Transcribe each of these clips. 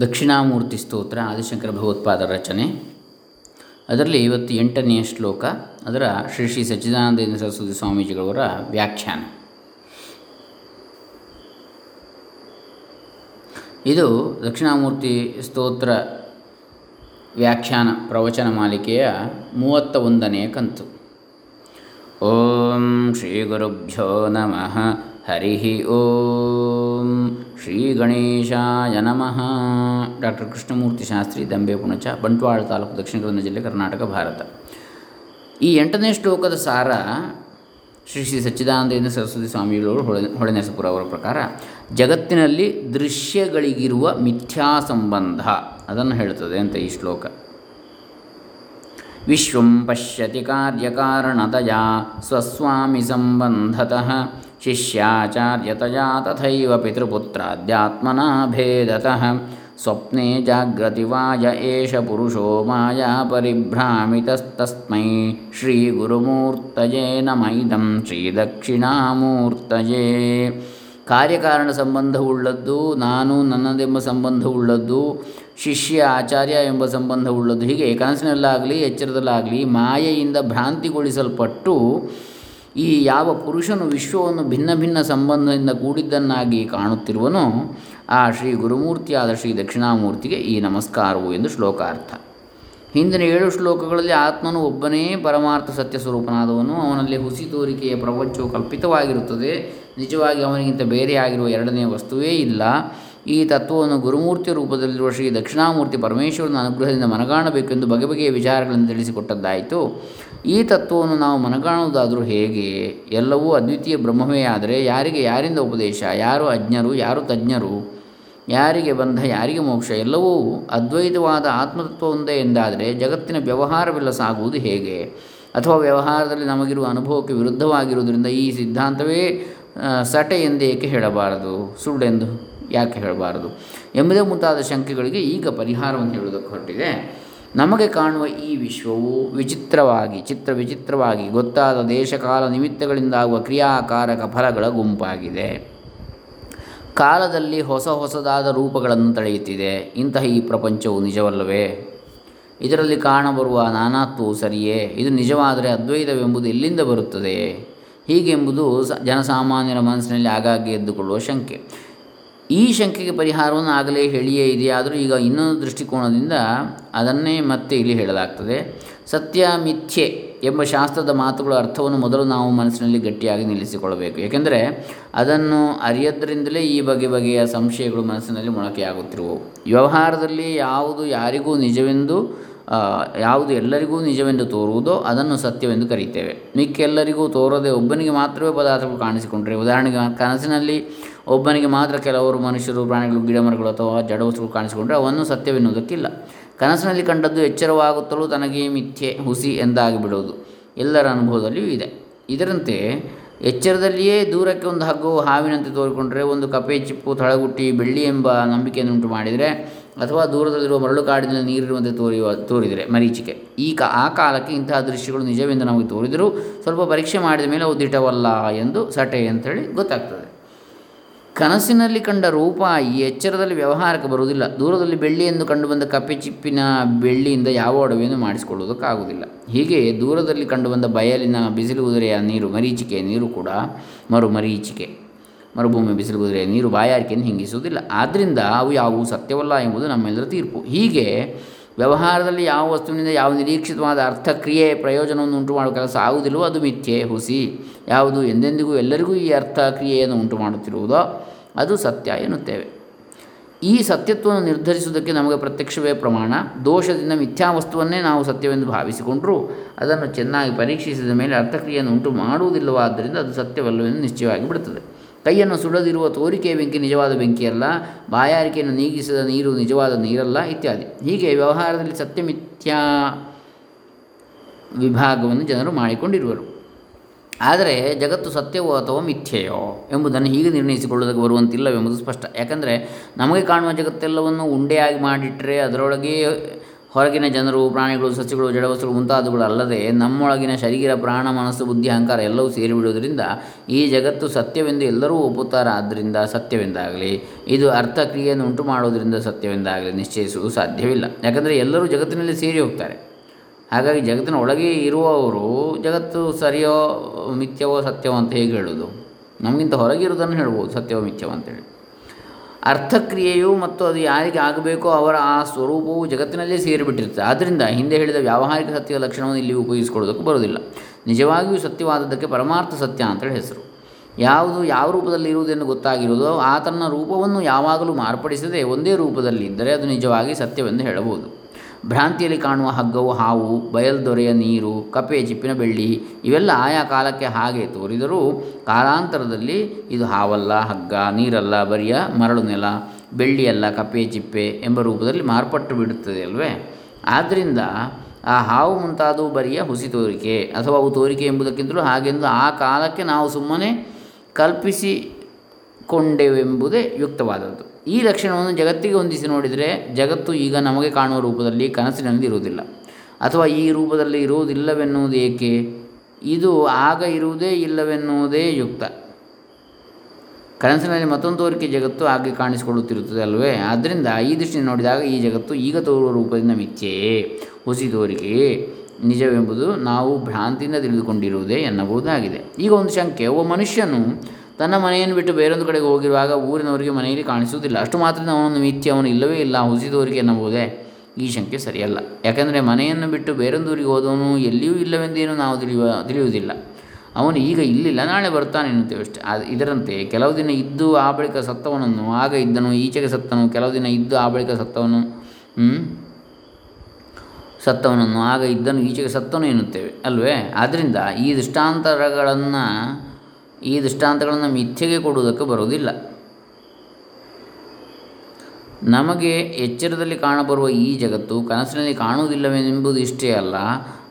ದಕ್ಷಿಣಾಮೂರ್ತಿ ಸ್ತೋತ್ರ ಆದಿಶಂಕರ ಭಗವತ್ಪಾದ ರಚನೆ. ಅದರಲ್ಲಿ ಇವತ್ತು ಎಂಟನೆಯ ಶ್ಲೋಕ, ಅದರ ಶ್ರೀ ಶ್ರೀ ಸಚ್ಚಿದಾನಂದೇಂದ್ರ ಸರಸ್ವತಿ ಸ್ವಾಮೀಜಿಗಳವರ ವ್ಯಾಖ್ಯಾನ. ಇದು ದಕ್ಷಿಣಾಮೂರ್ತಿ ಸ್ತೋತ್ರ ವ್ಯಾಖ್ಯಾನ ಪ್ರವಚನ ಮಾಲಿಕೆಯ ಮೂವತ್ತ ಒಂದನೆಯ ಕಂತು. ಓಂ ಶ್ರೀ ಗುರುಭ್ಯೋ ನಮಃ. ಹರಿ ಓಂ. ಶ್ರೀ ಗಣೇಶಾಯ ನಮಃ. ಡಾಕ್ಟರ್ ಕೃಷ್ಣಮೂರ್ತಿ ಶಾಸ್ತ್ರಿ, ದಂಬೆ, ಪುಣಚ, ಬಂಟ್ವಾಳ ತಾಲೂಕು ದಕ್ಷಿಣ ಕನ್ನಡ ಜಿಲ್ಲೆ ಕರ್ನಾಟಕ, ಭಾರತ. ಈ ಎಂಟನೇ ಶ್ಲೋಕದ ಸಾರ ಶ್ರೀ ಶ್ರೀ ಸಚ್ಚಿದಾನಂದೇಂದ್ರ ಸರಸ್ವತಿ ಸ್ವಾಮಿಗಳವರು ಹೊಳೆ, ಹೊಳೆನರಸಪುರ ಅವರ ಪ್ರಕಾರ, ಜಗತ್ತಿನಲ್ಲಿ ದೃಶ್ಯಗಳಿಗಿರುವ ಮಿಥ್ಯಾ ಸಂಬಂಧ. ಅದನ್ನು ಹೇಳುತ್ತದೆ ಅಂತ ಈ ಶ್ಲೋಕ. ವಿಶ್ವಂ ಪಶ್ಯತಿ ಕಾರ್ಯಕಾರಣತಯ ಸ್ವಸ್ವಾಮಿ ಸಂಬಂಧತಃ ಶಿಷ್ಯಾಚಾರ್ಯತಯಾ ತಥೈವ ಪಿತೃಪುತ್ರಾಧ್ಯಾತ್ಮನಾ ಭೇದತಃ. ಸ್ವಪ್ನೆ ಜಾಗ್ರತಿ ವಾಯ ಏಷ ಪುರುಷೋ ಮಾಯಾ ಪರಿಭ್ರಾಮಿತಸ್ತಸ್ಮೈ. ಶ್ರೀ ಗುರುಮೂರ್ತಯೇ ನಮೈದಂ ಶ್ರೀ ದಕ್ಷಿಣಾಮೂರ್ತಯೇ ಕಾರ್ಯಕಾರಣ ಸಂಬಂಧವುಳ್ಳದ್ದು ನಾನು ನನ್ನದೆಂಬ ಸಂಬಂಧವುಳ್ಳದ್ದು ಶಿಷ್ಯ ಆಚಾರ್ಯ ಎಂಬ ಸಂಬಂಧವುಳ್ಳದ್ದು ಹೀಗೆ ಕನಸಿನಲ್ಲಾಗಲಿ ಎಚ್ಚರದಲ್ಲಾಗಲಿ, ಮಾಯೆಯಿಂದ ಭ್ರಾಂತಿಗೊಳಿಸಲ್ಪಟ್ಟು ಈ ಯಾವ ಪುರುಷನು ವಿಶ್ವವನ್ನು ಭಿನ್ನ ಭಿನ್ನ ಸಂಬಂಧದಿಂದ ಕೂಡಿದ್ದನ್ನಾಗಿ ಕಾಣುತ್ತಿರುವನೋ ಆ ಶ್ರೀ ಗುರುಮೂರ್ತಿಯಾದ ಶ್ರೀ ದಕ್ಷಿಣಾಮೂರ್ತಿಗೆ ಈ ನಮಸ್ಕಾರವು ಎಂದು ಶ್ಲೋಕಾರ್ಥ. ಹಿಂದಿನ ಏಳು ಶ್ಲೋಕಗಳಲ್ಲಿ ಆತ್ಮನು ಒಬ್ಬನೇ ಪರಮಾರ್ಥ ಸತ್ಯ ಸ್ವರೂಪನಾದವನು, ಅವನಲ್ಲಿ ಹುಸಿ ತೋರಿಕೆಯ ಪ್ರಪಂಚವು ಕಲ್ಪಿತವಾಗಿರುತ್ತದೆ, ನಿಜವಾಗಿ ಅವನಿಗಿಂತ ಬೇರೆಯಾಗಿರುವ ಎರಡನೇ ವಸ್ತುವೇ ಇಲ್ಲ. ಈ ತತ್ವವನ್ನು ಗುರುಮೂರ್ತಿ ರೂಪದಲ್ಲಿರುವ ಶ್ರೀ ದಕ್ಷಿಣಾಮೂರ್ತಿ ಪರಮೇಶ್ವರನ ಅನುಗ್ರಹದಿಂದ ಮನಗಾಣಬೇಕೆಂದು ಬಗೆ ಬಗೆಯ ವಿಚಾರಗಳನ್ನು ತಿಳಿಸಿಕೊಟ್ಟದ್ದಾಯಿತು. ಈ ತತ್ವವನ್ನು ನಾವು ಮನಗಾಣುವುದಾದರೂ ಹೇಗೆ? ಎಲ್ಲವೂ ಅದ್ವಿತೀಯ ಬ್ರಹ್ಮವೇ ಆದರೆ ಯಾರಿಗೆ ಯಾರಿಂದ ಉಪದೇಶ? ಯಾರು ಅಜ್ಞರು? ಯಾರು ತಜ್ಞರು? ಯಾರಿಗೆ ಬಂಧ? ಯಾರಿಗೆ ಮೋಕ್ಷ? ಎಲ್ಲವೂ ಅದ್ವೈತವಾದ ಆತ್ಮತತ್ವ ಒಂದೇ ಎಂದಾದರೆ ಜಗತ್ತಿನ ವ್ಯವಹಾರವಿಲ್ಲ ಸಾಗುವುದು ಹೇಗೆ? ಅಥವಾ ವ್ಯವಹಾರದಲ್ಲಿ ನಮಗಿರುವ ಅನುಭವಕ್ಕೆ ವಿರುದ್ಧವಾಗಿರುವುದರಿಂದ ಈ ಸಿದ್ಧಾಂತವೇ ಸಟೆ ಎಂದೇಕೆ ಹೇಳಬಾರದು? ಸುಳ್ಳೆಂದು ಯಾಕೆ ಹೇಳಬಾರದು? ಎಂಬುದೇ ಮುಂತಾದ ಶಂಕೆಗಳಿಗೆ ಈಗ ಪರಿಹಾರವನ್ನು ಹೇಳುವುದಕ್ಕೆ ಹೊರಟಿದೆ. ನಮಗೆ ಕಾಣುವ ಈ ವಿಶ್ವವು ವಿಚಿತ್ರವಾಗಿ, ಚಿತ್ರ ವಿಚಿತ್ರವಾಗಿ ಗೊತ್ತಾದ ದೇಶಕಾಲ ನಿಮಿತ್ತಗಳಿಂದಾಗುವ ಕ್ರಿಯಾಕಾರಕ ಫಲಗಳ ಗುಂಪಾಗಿದೆ. ಕಾಲದಲ್ಲಿ ಹೊಸ ಹೊಸದಾದ ರೂಪಗಳನ್ನು ತಳೆಯುತ್ತಿದೆ. ಇಂತಹ ಈ ಪ್ರಪಂಚವು ನಿಜವಲ್ಲವೇ? ಇದರಲ್ಲಿ ಕಾಣಬರುವ ನಾನಾತ್ವವು ಸರಿಯೇ? ಇದು ನಿಜವಾದರೆ ಅದ್ವೈತವೆಂಬುದು ಎಲ್ಲಿಂದ ಬರುತ್ತದೆ ಹೀಗೆಂಬುದು ಜನಸಾಮಾನ್ಯರ ಮನಸ್ಸಿನಲ್ಲಿ ಆಗಾಗ್ಗೆ ಎದ್ದುಕೊಳ್ಳುವ ಶಂಕೆ. ಈ ಶಂಕೆಗೆ ಪರಿಹಾರವನ್ನು ಆಗಲೇ ಹೇಳಿಯೇ ಇದೆಯಾದರೂ ಈಗ ಇನ್ನೊಂದು ದೃಷ್ಟಿಕೋನದಿಂದ ಅದನ್ನೇ ಮತ್ತೆ ಇಲ್ಲಿ ಹೇಳಲಾಗ್ತದೆ. ಸತ್ಯ, ಮಿಥ್ಯೆ ಎಂಬ ಶಾಸ್ತ್ರದ ಮಾತುಗಳ ಅರ್ಥವನ್ನು ಮೊದಲು ನಾವು ಮನಸ್ಸಿನಲ್ಲಿ ಗಟ್ಟಿಯಾಗಿ ನಿಲ್ಲಿಸಿಕೊಳ್ಳಬೇಕು. ಏಕೆಂದರೆ ಅದನ್ನು ಅರಿಯದ್ರಿಂದಲೇ ಈ ಬಗೆ ಬಗೆಯ ಸಂಶಯಗಳು ಮನಸ್ಸಿನಲ್ಲಿ ಮೊಳಕೆಯಾಗುತ್ತಿರುವವು. ವ್ಯವಹಾರದಲ್ಲಿ ಯಾವುದು ಯಾರಿಗೂ ನಿಜವೆಂದು ಯಾವುದು ಎಲ್ಲರಿಗೂ ನಿಜವೆಂದು ತೋರುವುದೋ ಅದನ್ನು ಸತ್ಯವೆಂದು ಕರೆಯುತ್ತೇವೆ. ಮಿಕ್ಕೆಲ್ಲರಿಗೂ ತೋರದೆ ಒಬ್ಬನಿಗೆ ಮಾತ್ರವೇ ಪದಾರ್ಥಗಳು ಕಾಣಿಸಿಕೊಂಡರೆ, ಉದಾಹರಣೆಗೆ ಕನಸಿನಲ್ಲಿ ಒಬ್ಬನಿಗೆ ಮಾತ್ರ ಕೆಲವರು ಮನುಷ್ಯರು, ಪ್ರಾಣಿಗಳು ಗಿಡಮರಗಳು ಅಥವಾ ಜಡವಸ್ತುಗಳು ಕಾಣಿಸಿಕೊಂಡರೆ ಅವನ್ನು ಸತ್ಯವೆನ್ನುವುದಕ್ಕಿಲ್ಲ. ಕನಸಿನಲ್ಲಿ ಕಂಡದ್ದು ಎಚ್ಚರವಾಗುತ್ತಲೂ ತನಗೆ ಮಿಥ್ಯೆ, ಹುಸಿ ಎಂದಾಗಿ ಬಿಡುವುದು ಎಲ್ಲರ ಅನುಭವದಲ್ಲಿಯೂ ಇದೆ. ಇದರಂತೆ ಎಚ್ಚರದಲ್ಲಿಯೇ ದೂರಕ್ಕೆ ಒಂದು ಹಗ್ಗವು ಹಾವಿನಂತೆ ತೋರಿಕೊಂಡರೆ ಒಂದು ಕಪೆ ಚಿಪ್ಪು ತಳಗುಟ್ಟಿ ಬೆಳ್ಳಿ ಎಂಬ ನಂಬಿಕೆಯನ್ನು ಉಂಟು ಮಾಡಿದರೆ ಅಥವಾ ದೂರದಲ್ಲಿರುವ ಮರಳು ಕಾಡಿನಲ್ಲಿ ನೀರಿರುವಂತೆ ತೋರಿಯುವ, ತೋರಿದರೆ, ಮರೀಚಿಕೆ. ಈ ಕಾ, ಆ ಕಾಲಕ್ಕೆ ಇಂತಹ ದೃಶ್ಯಗಳು ನಿಜವೆಂದು ನಮಗೆ ತೋರಿದರೂ ಸ್ವಲ್ಪ ಪರೀಕ್ಷೆ ಮಾಡಿದ ಮೇಲೆ ಅವು ದಿಟವಲ್ಲ ಎಂದು ಸಟೆ ಅಂತೇಳಿ ಗೊತ್ತಾಗ್ತದೆ. ಕನಸಿನಲ್ಲಿ ಕಂಡ ರೂಪ ಈ ಎಚ್ಚರದಲ್ಲಿ ವ್ಯವಹಾರಕ್ಕೆ ಬರುವುದಿಲ್ಲ. ದೂರದಲ್ಲಿ ಬೆಳ್ಳಿ ಎಂದು ಕಂಡುಬಂದ ಕಪ್ಪೆ ಚಿಪ್ಪಿನ ಬೆಳ್ಳಿಯಿಂದ ಯಾವ ಒಡವೆಯನ್ನು ಮಾಡಿಸಿಕೊಳ್ಳುವುದಕ್ಕಾಗುವುದಿಲ್ಲ. ಹೀಗೆ ದೂರದಲ್ಲಿ ಕಂಡುಬಂದ ಬಯಲಿನ ಬಿಸಿಲು ಉದುರೆಯ ನೀರು ಮರೀಚಿಕೆಯ ನೀರು ಕೂಡ ಮರು ಮರೀಚಿಕೆ ಮರುಭೂಮಿ ಬಿಸಿಲು ಕುದುರೆ ನೀರು ಬಾಯಾರಿಕೆಯನ್ನು ಹಿಂಗಿಸುವುದಿಲ್ಲ. ಆದ್ದರಿಂದ ಅವು ಯಾವುವು ಸತ್ಯವಲ್ಲ ಎಂಬುದು ನಮ್ಮೆಲ್ಲರ ತೀರ್ಪು. ಹೀಗೆ ವ್ಯವಹಾರದಲ್ಲಿ ಯಾವ ವಸ್ತುವಿನಿಂದ ಯಾವ ನಿರೀಕ್ಷಿತವಾದ ಅರ್ಥಕ್ರಿಯೆ ಪ್ರಯೋಜನವನ್ನು ಉಂಟು ಮಾಡುವ ಕೆಲಸ ಆಗುವುದಿಲ್ಲವೋ ಅದು ಮಿಥ್ಯೆ, ಹುಸಿ. ಯಾವುದು ಎಂದೆಂದಿಗೂ ಎಲ್ಲರಿಗೂ ಈ ಅರ್ಥ ಕ್ರಿಯೆಯನ್ನು ಉಂಟು ಮಾಡುತ್ತಿರುವುದೋ ಅದು ಸತ್ಯ ಎನ್ನುತ್ತೇವೆ. ಈ ಸತ್ಯತ್ವವನ್ನು ನಿರ್ಧರಿಸುವುದಕ್ಕೆ ನಮಗೆ ಪ್ರತ್ಯಕ್ಷವೇ ಪ್ರಮಾಣ. ದೋಷದಿಂದ ಮಿಥ್ಯಾ ವಸ್ತುವನ್ನೇ ನಾವು ಸತ್ಯವೆಂದು ಭಾವಿಸಿಕೊಂಡರೂ, ಅದನ್ನು ಚೆನ್ನಾಗಿ ಪರೀಕ್ಷಿಸಿದ ಮೇಲೆ ಅರ್ಥಕ್ರಿಯೆಯನ್ನು ಉಂಟು ಮಾಡುವುದಿಲ್ಲವಾದ್ದರಿಂದ ಅದು ಸತ್ಯವಲ್ಲವೆಂದು ನಿಶ್ಚಯವಾಗಿ ಬಿಡುತ್ತದೆ. ಕೈಯನ್ನು ಸುಡದಿರುವ ತೋರಿಕೆಯ ಬೆಂಕಿ ನಿಜವಾದ ಬೆಂಕಿಯಲ್ಲ, ಬಾಯಾರಿಕೆಯನ್ನು ನೀಗಿಸಿದ ನೀರು ನಿಜವಾದ ನೀರಲ್ಲ, ಇತ್ಯಾದಿ. ಹೀಗೆ ವ್ಯವಹಾರದಲ್ಲಿ ಸತ್ಯಮಿಥ್ಯಾ ವಿಭಾಗವನ್ನು ಜನರು ಮಾಡಿಕೊಂಡಿರುವರು. ಆದರೆ ಜಗತ್ತು ಸತ್ಯವೋ ಅಥವಾ ಮಿಥ್ಯೆಯೋ ಎಂಬುದನ್ನು ಹೀಗೆ ನಿರ್ಣಯಿಸಿಕೊಳ್ಳುವುದಕ್ಕೆ ಬರುವಂತಿಲ್ಲವೆಂಬುದು ಸ್ಪಷ್ಟ. ಯಾಕಂದರೆ ನಮಗೆ ಕಾಣುವ ಜಗತ್ತೆಲ್ಲವನ್ನು ಉಂಡೆಯಾಗಿ ಮಾಡಿಟ್ಟರೆ ಅದರೊಳಗೆ ಹೊರಗಿನ ಜನರು, ಪ್ರಾಣಿಗಳು ಸಸ್ಯಗಳು ಜಡವಸ್ತುಗಳು ಮುಂತಾದವುಗಳಲ್ಲದೆ ನಮ್ಮೊಳಗಿನ ಶರೀರ, ಪ್ರಾಣ, ಮನಸ್ಸು, ಬುದ್ಧಿ, ಅಹಂಕಾರ ಎಲ್ಲವೂ ಸೇರಿಬಿಡುವುದರಿಂದ ಈ ಜಗತ್ತು ಸತ್ಯವೆಂದು ಎಲ್ಲರೂ ಒಪ್ಪುತ್ತಾರಾದ್ದರಿಂದ ಸತ್ಯವೆಂದಾಗಲಿ. ಇದು ಅರ್ಥಕ್ರಿಯೆಯನ್ನು ಉಂಟು ಮಾಡುವುದರಿಂದ ಸತ್ಯವೆಂದಾಗಲಿ. ನಿಶ್ಚಯಿಸುವುದು ಸಾಧ್ಯವಿಲ್ಲ. ಯಾಕಂದರೆ ಎಲ್ಲರೂ ಜಗತ್ತಿನಲ್ಲಿ ಸೇರಿ ಹೋಗ್ತಾರೆ. ಹಾಗಾಗಿ ಜಗತ್ತಿನ ಒಳಗೆ ಇರುವವರು ಜಗತ್ತು ಸರಿಯೋ, ಮಿಥ್ಯವೋ, ಸತ್ಯವೋ ಅಂತ ಹೇಗೆ ಹೇಳೋದು ನಮಗಿಂತ ಹೊರಗಿರುವುದನ್ನು ಹೇಳ್ಬೋದು, ಸತ್ಯವೋ, ಮಿಥ್ಯವೋ ಅಂತೇಳಿ ಅರ್ಥಕ್ರಿಯೆಯು ಮತ್ತು ಅದು ಯಾರಿಗೆ ಆಗಬೇಕೋ ಅವರ ಆ ಸ್ವರೂಪವು ಜಗತ್ತಿನಲ್ಲೇ ಸೇರಿಬಿಟ್ಟಿರುತ್ತೆ. ಆದ್ದರಿಂದ ಹಿಂದೆ ಹೇಳಿದ ವ್ಯಾವಹಾರಿಕ ಸತ್ಯದ ಲಕ್ಷಣವನ್ನು ಇಲ್ಲಿ ಉಪಯೋಗಿಸಿಕೊಳ್ಳೋದಕ್ಕೆ ಬರೋದಿಲ್ಲ ನಿಜವಾಗಿಯೂ ಸತ್ಯವಾದದ್ದಕ್ಕೆ ಪರಮಾರ್ಥ ಸತ್ಯ ಅಂತೇಳಿ ಹೆಸರು. ಯಾವುದು ಯಾವ ರೂಪದಲ್ಲಿ ಇರುವುದೆಂದು ಗೊತ್ತಾಗಿರುವುದೋ ಆತನ ರೂಪವನ್ನು ಯಾವಾಗಲೂ ಮಾರ್ಪಡಿಸದೆ ಒಂದೇ ರೂಪದಲ್ಲಿ ಇದ್ದರೆ ಅದು ನಿಜವಾಗಿ ಸತ್ಯವೆಂದು ಹೇಳಬಹುದು. ಭ್ರಾಂತಿಯಲ್ಲಿ ಕಾಣುವ ಹಗ್ಗವು ಹಾವು ಬಯಲ್ದೊರೆಯ ನೀರು, ಕಪ್ಪೆ ಚಿಪ್ಪಿನ ಬೆಳ್ಳಿ, ಇವೆಲ್ಲ ಆಯಾ ಕಾಲಕ್ಕೆ ಹಾಗೆ ತೋರಿದರೂ ಕಾಲಾಂತರದಲ್ಲಿ ಇದು ಹಾವಲ್ಲ, ಹಗ್ಗ, ನೀರಲ್ಲ, ಬರಿಯ, ಮರಳು ನೆಲ, ಬೆಳ್ಳಿಯಲ್ಲ, ಕಪ್ಪೆ ಚಿಪ್ಪೆ ಎಂಬ ರೂಪದಲ್ಲಿ ಮಾರ್ಪಟ್ಟು ಬಿಡುತ್ತದೆ ಅಲ್ವೇ? ಆದ್ದರಿಂದ ಆ ಹಾವು ಮುಂತಾದವು ಬರಿಯ ಹುಸಿ ತೋರಿಕೆ ಅಥವಾ ಅವು ತೋರಿಕೆ ಎಂಬುದಕ್ಕಿಂತಲೂ ಹಾಗೆಂದು ಆ ಕಾಲಕ್ಕೆ ನಾವು ಸುಮ್ಮನೆ ಕಲ್ಪಿಸಿಕೊಂಡೆವೆಂಬುದೇ ಯುಕ್ತವಾದದ್ದು. ಈ ಲಕ್ಷಣವನ್ನು ಜಗತ್ತಿಗೆ ಹೊಂದಿಸಿ ನೋಡಿದರೆ ಜಗತ್ತು ಈಗ ನಮಗೆ ಕಾಣುವ ರೂಪದಲ್ಲಿ ಕನಸಿನಲ್ಲಿ ಇರುವುದಿಲ್ಲ. ಅಥವಾ ಈ ರೂಪದಲ್ಲಿ ಇರುವುದಿಲ್ಲವೆನ್ನುವುದು ಏಕೆ? ಇದು ಆಗ ಇರುವುದೇ ಇಲ್ಲವೆನ್ನುವುದೇ ಯುಕ್ತ. ಕನಸಿನಲ್ಲಿ ಮತ್ತೊಂದು ತೋರಿಕೆ ಜಗತ್ತು ಹಾಗೆ ಕಾಣಿಸಿಕೊಳ್ಳುತ್ತಿರುತ್ತದೆ ಅಲ್ವೇ? ಆದ್ದರಿಂದ ಈ ದೃಷ್ಟಿ ನೋಡಿದಾಗ ಈ ಜಗತ್ತು ಈಗ ತೋರುವ ರೂಪದಿಂದ ಮಿಥ್ಯೆಯೇ ಹುಸಿ ತೋರಿಕೆಯೇ ನಿಜವೆಂಬುದು ನಾವು ಭ್ರಾಂತಿಯಿಂದ ತಿಳಿದುಕೊಂಡಿರುವುದೇ ಎನ್ನಬಹುದಾಗಿದೆ. ಈಗ ಒಂದು ಶಂಕೆ, ಒಬ್ಬ ಮನುಷ್ಯನು ತನ್ನ ಮನೆಯನ್ನು ಬಿಟ್ಟು ಬೇರೊಂದು ಕಡೆಗೆ ಹೋಗಿರುವಾಗ ಊರಿನವರಿಗೆ ಮನೆಯಲ್ಲಿ ಕಾಣಿಸುವುದಿಲ್ಲ. ಅಷ್ಟು ಮಾತ್ರ ಅವನೊಂದು ಮಿಥ್ಯೆ ಅವನು ಇಲ್ಲವೇ ಇಲ್ಲ. ಹುಸಿದವರಿಗೆ ಎನ್ನಬಹುದೇ? ಈ ಶಂಕೆ ಸರಿಯಲ್ಲ. ಯಾಕೆಂದರೆ ಮನೆಯನ್ನು ಬಿಟ್ಟು ಬೇರೊಂದೂರಿಗೆ ಹೋದವನು ಎಲ್ಲಿಯೂ ಇಲ್ಲವೆಂದೇನು ನಾವು ತಿಳಿಯುವ, ತಿಳಿಯುವುದಿಲ್ಲ. ಅವನು ಈಗ ಇಲ್ಲಿಲ್ಲ, ನಾಳೆ ಬರ್ತಾನೆ ಎನ್ನುತ್ತೇವೆ ಅಷ್ಟೇ. ಅದು ಇದರಂತೆ ಕೆಲವು ದಿನ ಇದ್ದು ಆ ಬಳಿಕ ಸತ್ತವನನ್ನು, ಆಗ ಇದ್ದನು, ಈಚೆಗೆ ಸತ್ತನು, ಕೆಲವು ದಿನ ಇದ್ದು ಆ ಬಳಿಕ ಸತ್ತವನು ಸತ್ತವನನ್ನು, ಆಗ ಇದ್ದನು, ಈಚೆಗೆ ಸತ್ತವನು ಎನ್ನುತ್ತೇವೆ. ಅಲ್ವೇ? ಆದ್ದರಿಂದ ಈ ದೃಷ್ಟಾಂತರಗಳನ್ನು ಈ ದೃಷ್ಟಾಂತಗಳನ್ನು ಮಿಥ್ಯೆಗೆ ಕೊಡುವುದಕ್ಕೆ ಬರುವುದಿಲ್ಲ. ನಮಗೆ ಎಚ್ಚರದಲ್ಲಿ ಕಾಣಬರುವ ಈ ಜಗತ್ತು ಕನಸಿನಲ್ಲಿ ಕಾಣುವುದಿಲ್ಲವೆಂಬುದು ಇಷ್ಟೇ ಅಲ್ಲ,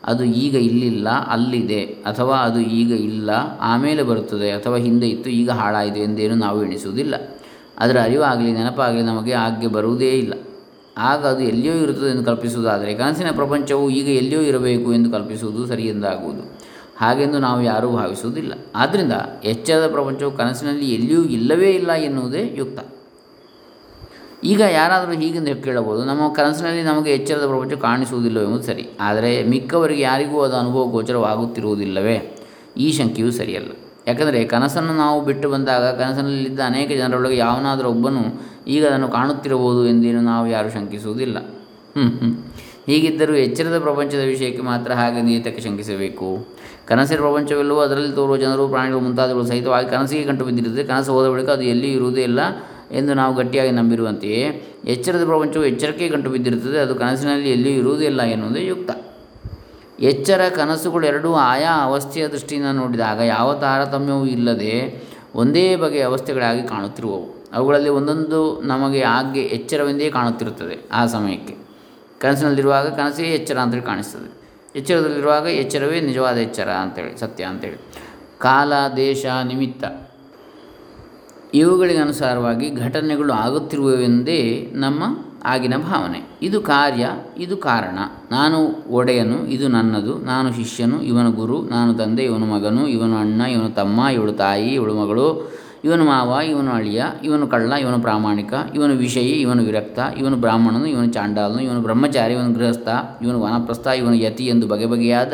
ಅದು ಈಗ ಇಲ್ಲಿಲ್ಲ, ಅಲ್ಲಿದೆ, ಅಥವಾ ಅದು ಈಗ ಇಲ್ಲ, ಆಮೇಲೆ ಬರುತ್ತದೆ, ಅಥವಾ ಹಿಂದೆ ಇತ್ತು, ಈಗ ಹಾಳಾಯಿತು ಎಂದೇನು ನಾವು ಎಣಿಸುವುದಿಲ್ಲ. ಅದರ ಅರಿವಾಗಲಿ, ನೆನಪಾಗಲಿ ನಮಗೆ ಆಗ್ಗೆ ಬರುವುದೇ ಇಲ್ಲ. ಆಗ ಅದು ಎಲ್ಲಿಯೋ ಇರುತ್ತದೆ ಎಂದು ಕಲ್ಪಿಸುವುದಾದರೆ, ಕನಸಿನ ಪ್ರಪಂಚವು ಈಗ ಎಲ್ಲಿಯೋ ಇರಬೇಕು ಎಂದು ಕಲ್ಪಿಸುವುದು ಸರಿ ಎಂದಾಗುವುದು ಹಾಗೆಂದು ನಾವು ಯಾರೂ ಭಾವಿಸುವುದಿಲ್ಲ. ಆದ್ದರಿಂದ ಎಚ್ಚರದ ಪ್ರಪಂಚವು ಕನಸಿನಲ್ಲಿ ಎಲ್ಲಿಯೂ ಇಲ್ಲವೇ ಇಲ್ಲ ಎನ್ನುವುದೇ ಯುಕ್ತ. ಈಗ ಯಾರಾದರೂ ಹೀಗೆಂದು ಕೇಳಬಹುದು, ನಮ್ಮ ಕನಸಿನಲ್ಲಿ ನಮಗೆ ಎಚ್ಚರದ ಪ್ರಪಂಚ ಕಾಣಿಸುವುದಿಲ್ಲ ಎಂಬುದು ಸರಿ. ಆದರೆ ಮಿಕ್ಕವರಿಗೆ ಯಾರಿಗೂ ಅದು ಅನುಭವ ಗೋಚರವಾಗುತ್ತಿರುವುದಿಲ್ಲವೇ? ಈ ಶಂಕೆಯೂ ಸರಿಯಲ್ಲ. ಯಾಕೆಂದರೆ ಕನಸನ್ನು ನಾವು ಬಿಟ್ಟು ಬಂದಾಗ ಕನಸಿನಲ್ಲಿದ್ದ ಅನೇಕ ಜನರೊಳಗೆ ಯಾವನಾದರೂ ಒಬ್ಬನು ಈಗ ಅದನ್ನು ಕಾಣುತ್ತಿರಬಹುದು ಎಂದೇನು ನಾವು ಯಾರೂ ಶಂಕಿಸುವುದಿಲ್ಲ. ಹೀಗಿದ್ದರೂ ಎಚ್ಚರದ ಪ್ರಪಂಚದ ವಿಷಯಕ್ಕೆ ಮಾತ್ರ ಹಾಗೆ ನಿಯತಕ್ಕೆ ಶಂಕಿಸಬೇಕು. ಕನಸಿನ ಪ್ರಪಂಚವೆಲ್ಲವೂ ಅದರಲ್ಲಿ ತೋರುವ ಜನರು, ಪ್ರಾಣಿಗಳು ಮುಂತಾದವುಗಳು ಸಹಿತವಾಗಿ ಕನಸಿಗೆ ಕಂಡು ಬಿದ್ದಿರುತ್ತದೆ. ಕನಸು ಹೋದ ಬಳಿಕ ಅದು ಎಲ್ಲಿ ಇರುವುದೇ ಇಲ್ಲ ಎಂದು ನಾವು ಗಟ್ಟಿಯಾಗಿ ನಂಬಿರುವಂತೆಯೇ ಎಚ್ಚರದ ಪ್ರಪಂಚವು ಎಚ್ಚರಕ್ಕೆ ಕಂಡು ಬಿದ್ದಿರುತ್ತದೆ. ಅದು ಕನಸಿನಲ್ಲಿ ಎಲ್ಲಿಯೂ ಇರುವುದಿಲ್ಲ ಎನ್ನುವುದೇ ಯುಕ್ತ. ಎಚ್ಚರ ಕನಸುಗಳು ಎರಡೂ ಆಯಾ ಅವಸ್ಥೆಯ ದೃಷ್ಟಿಯಿಂದ ನೋಡಿದಾಗ ಯಾವ ತಾರತಮ್ಯವೂ ಇಲ್ಲದೆ ಒಂದೇ ಬಗೆಯ ಅವಸ್ಥೆಗಳಾಗಿ ಕಾಣುತ್ತಿರುವವು. ಅವುಗಳಲ್ಲಿ ಒಂದೊಂದು ನಮಗೆ ಆಗ್ಗೆ ಎಚ್ಚರವೆಂದೇ ಕಾಣುತ್ತಿರುತ್ತದೆ ಆ ಸಮಯಕ್ಕೆ. ಕನಸಿನಲ್ಲಿರುವಾಗ ಕನಸೇ ಎಚ್ಚರ ಅಂತೇಳಿ ಕಾಣಿಸ್ತದೆ. ಎಚ್ಚರದಲ್ಲಿರುವಾಗ ಎಚ್ಚರವೇ ನಿಜವಾದ ಎಚ್ಚರ ಅಂತೇಳಿ, ಸತ್ಯ ಅಂತೇಳಿ. ಕಾಲ, ದೇಶ, ನಿಮಿತ್ತ. ಇವುಗಳಿಗೆ ಅನುಸಾರವಾಗಿ ಘಟನೆಗಳು ಆಗುತ್ತಿರುವವೆಂದೇ ನಮ್ಮ ಆಗಿನ ಭಾವನೆ. ಇದು ಕಾರ್ಯ, ಇದು ಕಾರಣ. ನಾನು ಒಡೆಯನು, ಇದು ನನ್ನದು. ನಾನು ಶಿಷ್ಯನು, ಇವನು ಗುರು. ನಾನು ತಂದೆ, ಇವನು ಮಗನು, ಇವನು ಅಣ್ಣ, ಇವನು ತಮ್ಮ, ಇವಳು ತಾಯಿ, ಇವಳು ಮಗಳು. ಇವನು ಮಾವ, ಇವನು ಅಳಿಯ, ಇವನು ಕಳ್ಳ, ಇವನು ಪ್ರಾಮಾಣಿಕ, ಇವನು ವಿಷಯಿ, ಇವನು ವಿರಕ್ತ, ಇವನು ಬ್ರಾಹ್ಮಣನು, ಇವನು ಚಾಂಡಾಲನು, ಇವನು ಬ್ರಹ್ಮಚಾರಿ, ಇವನು ಗೃಹಸ್ಥ, ಇವನು ವನಪ್ರಸ್ಥ, ಇವನು ಯತಿ ಎಂದು ಬಗೆ ಬಗೆಯಾದ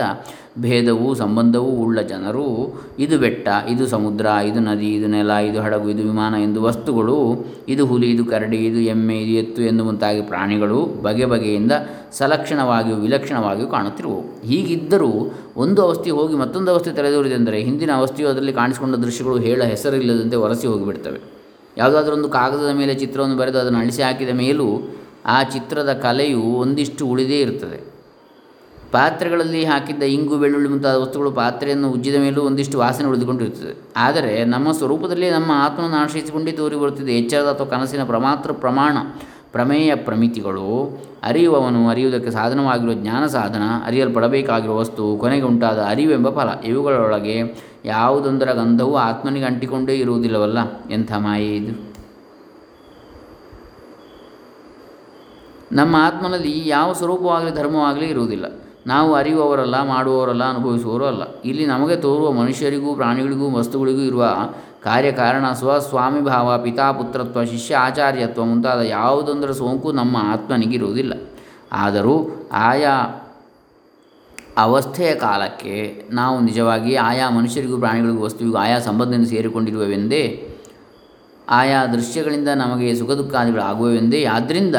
ಭೇದವೂ ಸಂಬಂಧವೂ ಉಳ್ಳ ಜನರು, ಇದು ಬೆಟ್ಟ, ಇದು ಸಮುದ್ರ, ಇದು ನದಿ, ಇದು ನೆಲ, ಇದು ಹಡಗು, ಇದು ವಿಮಾನ ಎಂದು ವಸ್ತುಗಳು, ಇದು ಹುಲಿ, ಇದು ಕರಡಿ, ಇದು ಎಮ್ಮೆ, ಇದು ಎತ್ತು ಎಂದು ಮುಂತಾಗಿ ಪ್ರಾಣಿಗಳು ಬಗೆ ಬಗೆಯಿಂದ ಸಲಕ್ಷಣವಾಗಿಯೂ ವಿಲಕ್ಷಣವಾಗಿಯೂ ಕಾಣುತ್ತಿರುವವು. ಹೀಗಿದ್ದರೂ ಒಂದು ಅವಸ್ಥೆ ಹೋಗಿ ಮತ್ತೊಂದು ಅವಸ್ಥೆ ತಲೆದೋರಿದೆಂದರೆ ಹಿಂದಿನ ಅವಸ್ಥೆಯು ಅದರಲ್ಲಿ ಕಾಣಿಸಿಕೊಂಡ ದೃಶ್ಯಗಳು ಹೇಳ ಹೆಸರಿಲ್ಲದಂತೆ ವರಸಿ ಹೋಗಿಬಿಡ್ತವೆ. ಯಾವುದಾದ್ರೂ ಒಂದು ಕಾಗದದ ಮೇಲೆ ಚಿತ್ರವನ್ನು ಬರೆದು ಅದನ್ನು ಅಳಿಸಿ ಹಾಕಿದ ಮೇಲೂ ಆ ಚಿತ್ರದ ಕಲೆಯು ಒಂದಿಷ್ಟು ಉಳಿದೇ ಇರ್ತದೆ ಪಾತ್ರೆಗಳಲ್ಲಿ ಹಾಕಿದ್ದ ಇಂಗು, ಬೆಳ್ಳುಳ್ಳಿ ಮುಂತಾದ ವಸ್ತುಗಳು ಪಾತ್ರೆಯನ್ನು ಉಜ್ಜಿದ ಮೇಲೂ ಒಂದಿಷ್ಟು ವಾಸನೆ ಉಳಿದುಕೊಂಡಿರುತ್ತದೆ. ಆದರೆ ನಮ್ಮ ಸ್ವರೂಪದಲ್ಲಿ ನಮ್ಮ ಆತ್ಮವನ್ನು ಆಶ್ರಯಿಸಿಕೊಂಡೇ ತೋರಿ ಬರುತ್ತಿದೆ. ಎಚ್ಚರದ ಅಥವಾ ಕನಸಿನ ಪ್ರಮಾತ್ರ ಪ್ರಮಾಣ, ಪ್ರಮೇಯ ಪ್ರಮಿತಿಗಳು. ಅರಿಯುವವನು ಅರಿಯುವುದಕ್ಕೆ ಸಾಧನವಾಗಿರುವ ಜ್ಞಾನ ಸಾಧನ, ಅರಿಯಲ್ಪಡಬೇಕಾಗಿರುವ ವಸ್ತು, ಕೊನೆಗೆ ಉಂಟಾದ ಅರಿವೆಂಬ ಫಲ. ಇವುಗಳೊಳಗೆ ಯಾವುದೊಂದರ ಗಂಧವು ಆತ್ಮನಿಗೆ ಅಂಟಿಕೊಂಡೇ ಇರುವುದಿಲ್ಲವಲ್ಲ? ಎಂಥ ಮಾಯೆ ಇದು? ನಮ್ಮ ಆತ್ಮನಲ್ಲಿ ಯಾವ ಸ್ವರೂಪವಾಗಲಿ ಧರ್ಮವಾಗಲಿ ಇರುವುದಿಲ್ಲ. ನಾವು ಅರಿಯುವವರಲ್ಲ, ಮಾಡುವವರಲ್ಲ, ಅನುಭವಿಸುವವರು ಅಲ್ಲ. ಇಲ್ಲಿ ನಮಗೆ ತೋರುವ ಮನುಷ್ಯರಿಗೂ, ಪ್ರಾಣಿಗಳಿಗೂ, ವಸ್ತುಗಳಿಗೂ ಇರುವ ಕಾರ್ಯಕಾರಣ ಭಾವ, ಪಿತಾ ಪುತ್ರತ್ವ, ಶಿಷ್ಯ ಆಚಾರ್ಯತ್ವ ಮುಂತಾದ ಯಾವುದೊಂದರ ಸೋಂಕು ನಮ್ಮ ಆತ್ಮನಿಗಿರುವುದಿಲ್ಲ. ಆದರೂ ಆಯಾ ಅವಸ್ಥೆಯ ಕಾಲಕ್ಕೆ ನಾವು ನಿಜವಾಗಿ ಆಯಾ ಮನುಷ್ಯರಿಗೂ, ಪ್ರಾಣಿಗಳಿಗೂ, ವಸ್ತುವಿಗೂ ಆಯಾ ಸಂಬಂಧದಿಂದ ಸೇರಿಕೊಂಡಿರುವವೆಂದೇ, ಆಯಾ ದೃಶ್ಯಗಳಿಂದ ನಮಗೆ ಸುಖ ದುಃಖಾದಿಗಳಾಗುವವೆಂದೇ ಆದ್ದರಿಂದ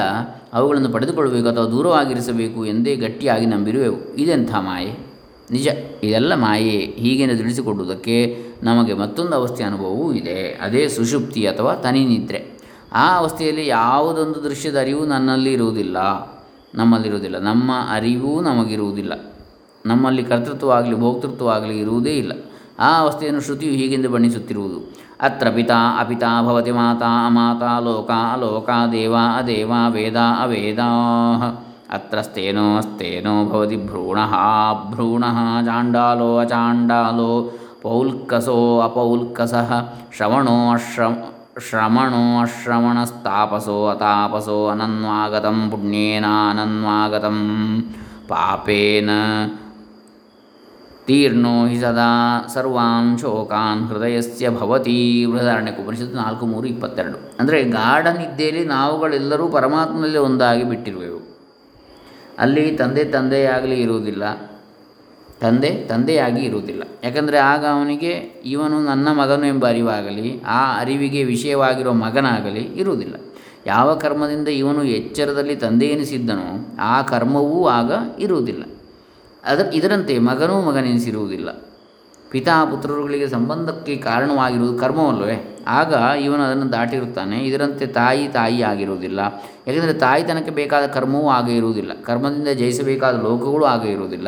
ಅವುಗಳನ್ನು ಪಡೆದುಕೊಳ್ಳಬೇಕು ಅಥವಾ ದೂರವಾಗಿರಿಸಬೇಕು ಎಂದೇ ಗಟ್ಟಿಯಾಗಿ ನಂಬಿರುವೆವು. ಇದೆಂಥ ಮಾಯೆ? ನಿಜ, ಇದೆಲ್ಲ ಮಾಯೆ. ಹೀಗೆಂದು ತಿಳಿಸಿಕೊಡುವುದಕ್ಕೆ ನಮಗೆ ಮತ್ತೊಂದು ಅವಸ್ಥೆಯ ಅನುಭವವೂ ಇದೆ. ಅದೇ ಸುಷುಪ್ತಿ ಅಥವಾ ತನಿ ನಿದ್ರೆ. ಆ ಅವಸ್ಥೆಯಲ್ಲಿ ಯಾವುದೊಂದು ದೃಶ್ಯದ ಅರಿವು ನನ್ನಲ್ಲಿ ಇರುವುದಿಲ್ಲ ನಮ್ಮಲ್ಲಿರುವುದಿಲ್ಲ ನಮ್ಮ ಅರಿವೂ ನಮಗಿರುವುದಿಲ್ಲ. ನಮ್ಮಲ್ಲಿ ಕರ್ತೃತ್ವವಾಗಲಿ, ಭೋಕ್ತೃತ್ವವಾಗಲಿ ಇರುವುದೇ ಇಲ್ಲ. ಆ ಅವಸ್ಥೆಯನ್ನು ಶ್ರುತಿಯು ಹೀಗೆಂದು ಬಣ್ಣಿಸುತ್ತಿರುವುದು. अत्र पिता अपिता भवति माता अमाता लोका अलोका देवा अदेवा वेदा अवेदाः। अत्रस्तेनोऽस्तेनो भवति भ्रूणः भ्रूणः चाण्डालो अचाण्डालो पौल्कसो अपौल्कसः श्रवणोऽश्र श्रवणोऽश्रवणस्तापसो अतापसो अनन्वागतं पुण्येनानन्वागतं। पापेन ತೀರ್ಣೋ ಹಿ ಸದಾ ಸರ್ವಾನ್ ಶೋಕಾನ್ ಹೃದಯಸ್ಯ ಭವತಿ ಬೃಹದಾರಣ್ಯಕ ಉಪನಿಷತ್ತು ನಾಲ್ಕು ಮೂರು ಇಪ್ಪತ್ತೆರಡು. ಅಂದರೆ ಗಾಢ ನಿದ್ದೆಯಲ್ಲಿ ನಾವುಗಳೆಲ್ಲರೂ ಪರಮಾತ್ಮನಲ್ಲಿ ಒಂದಾಗಿ ಬಿಟ್ಟಿರುವೆವು. ಅಲ್ಲಿ ತಂದೆ ತಂದೆಯಾಗಲಿ ಇರುವುದಿಲ್ಲ. ತಂದೆ ತಂದೆಯಾಗಿ ಇರುವುದಿಲ್ಲ. ಯಾಕಂದರೆ ಆಗ ಅವನಿಗೆ ಇವನು ನನ್ನ ಮಗನು ಎಂಬ ಅರಿವಾಗಲಿ, ಆ ಅರಿವಿಗೆ ವಿಷಯವಾಗಿರುವ ಮಗನಾಗಲಿ ಇರುವುದಿಲ್ಲ. ಯಾವ ಕರ್ಮದಿಂದ ಇವನು ಎಚ್ಚರದಲ್ಲಿ ತಂದೆ ಎನಿಸಿದ್ದನೋ ಆ ಕರ್ಮವೂ ಆಗ ಇರುವುದಿಲ್ಲ. ಅದ ಇದರಂತೆ ಮಗನೂ ಮಗನೆನಿಸಿರುವುದಿಲ್ಲ ಪಿತಾ ಪುತ್ರರುಗಳಿಗೆ ಸಂಬಂಧಕ್ಕೆ ಕಾರಣವಾಗಿರುವುದು ಕರ್ಮವಲ್ಲವೇ? ಆಗ ಇವನು ಅದನ್ನು ದಾಟಿರುತ್ತಾನೆ. ಇದರಂತೆ ತಾಯಿ ತಾಯಿ ಆಗಿರುವುದಿಲ್ಲ. ಯಾಕೆಂದರೆ ತಾಯಿತನಕ್ಕೆ ಬೇಕಾದ ಕರ್ಮವೂ ಆಗ ಇರುವುದಿಲ್ಲ. ಕರ್ಮದಿಂದ ಜಯಿಸಬೇಕಾದ ಲೋಕಗಳು ಆಗ ಇರುವುದಿಲ್ಲ.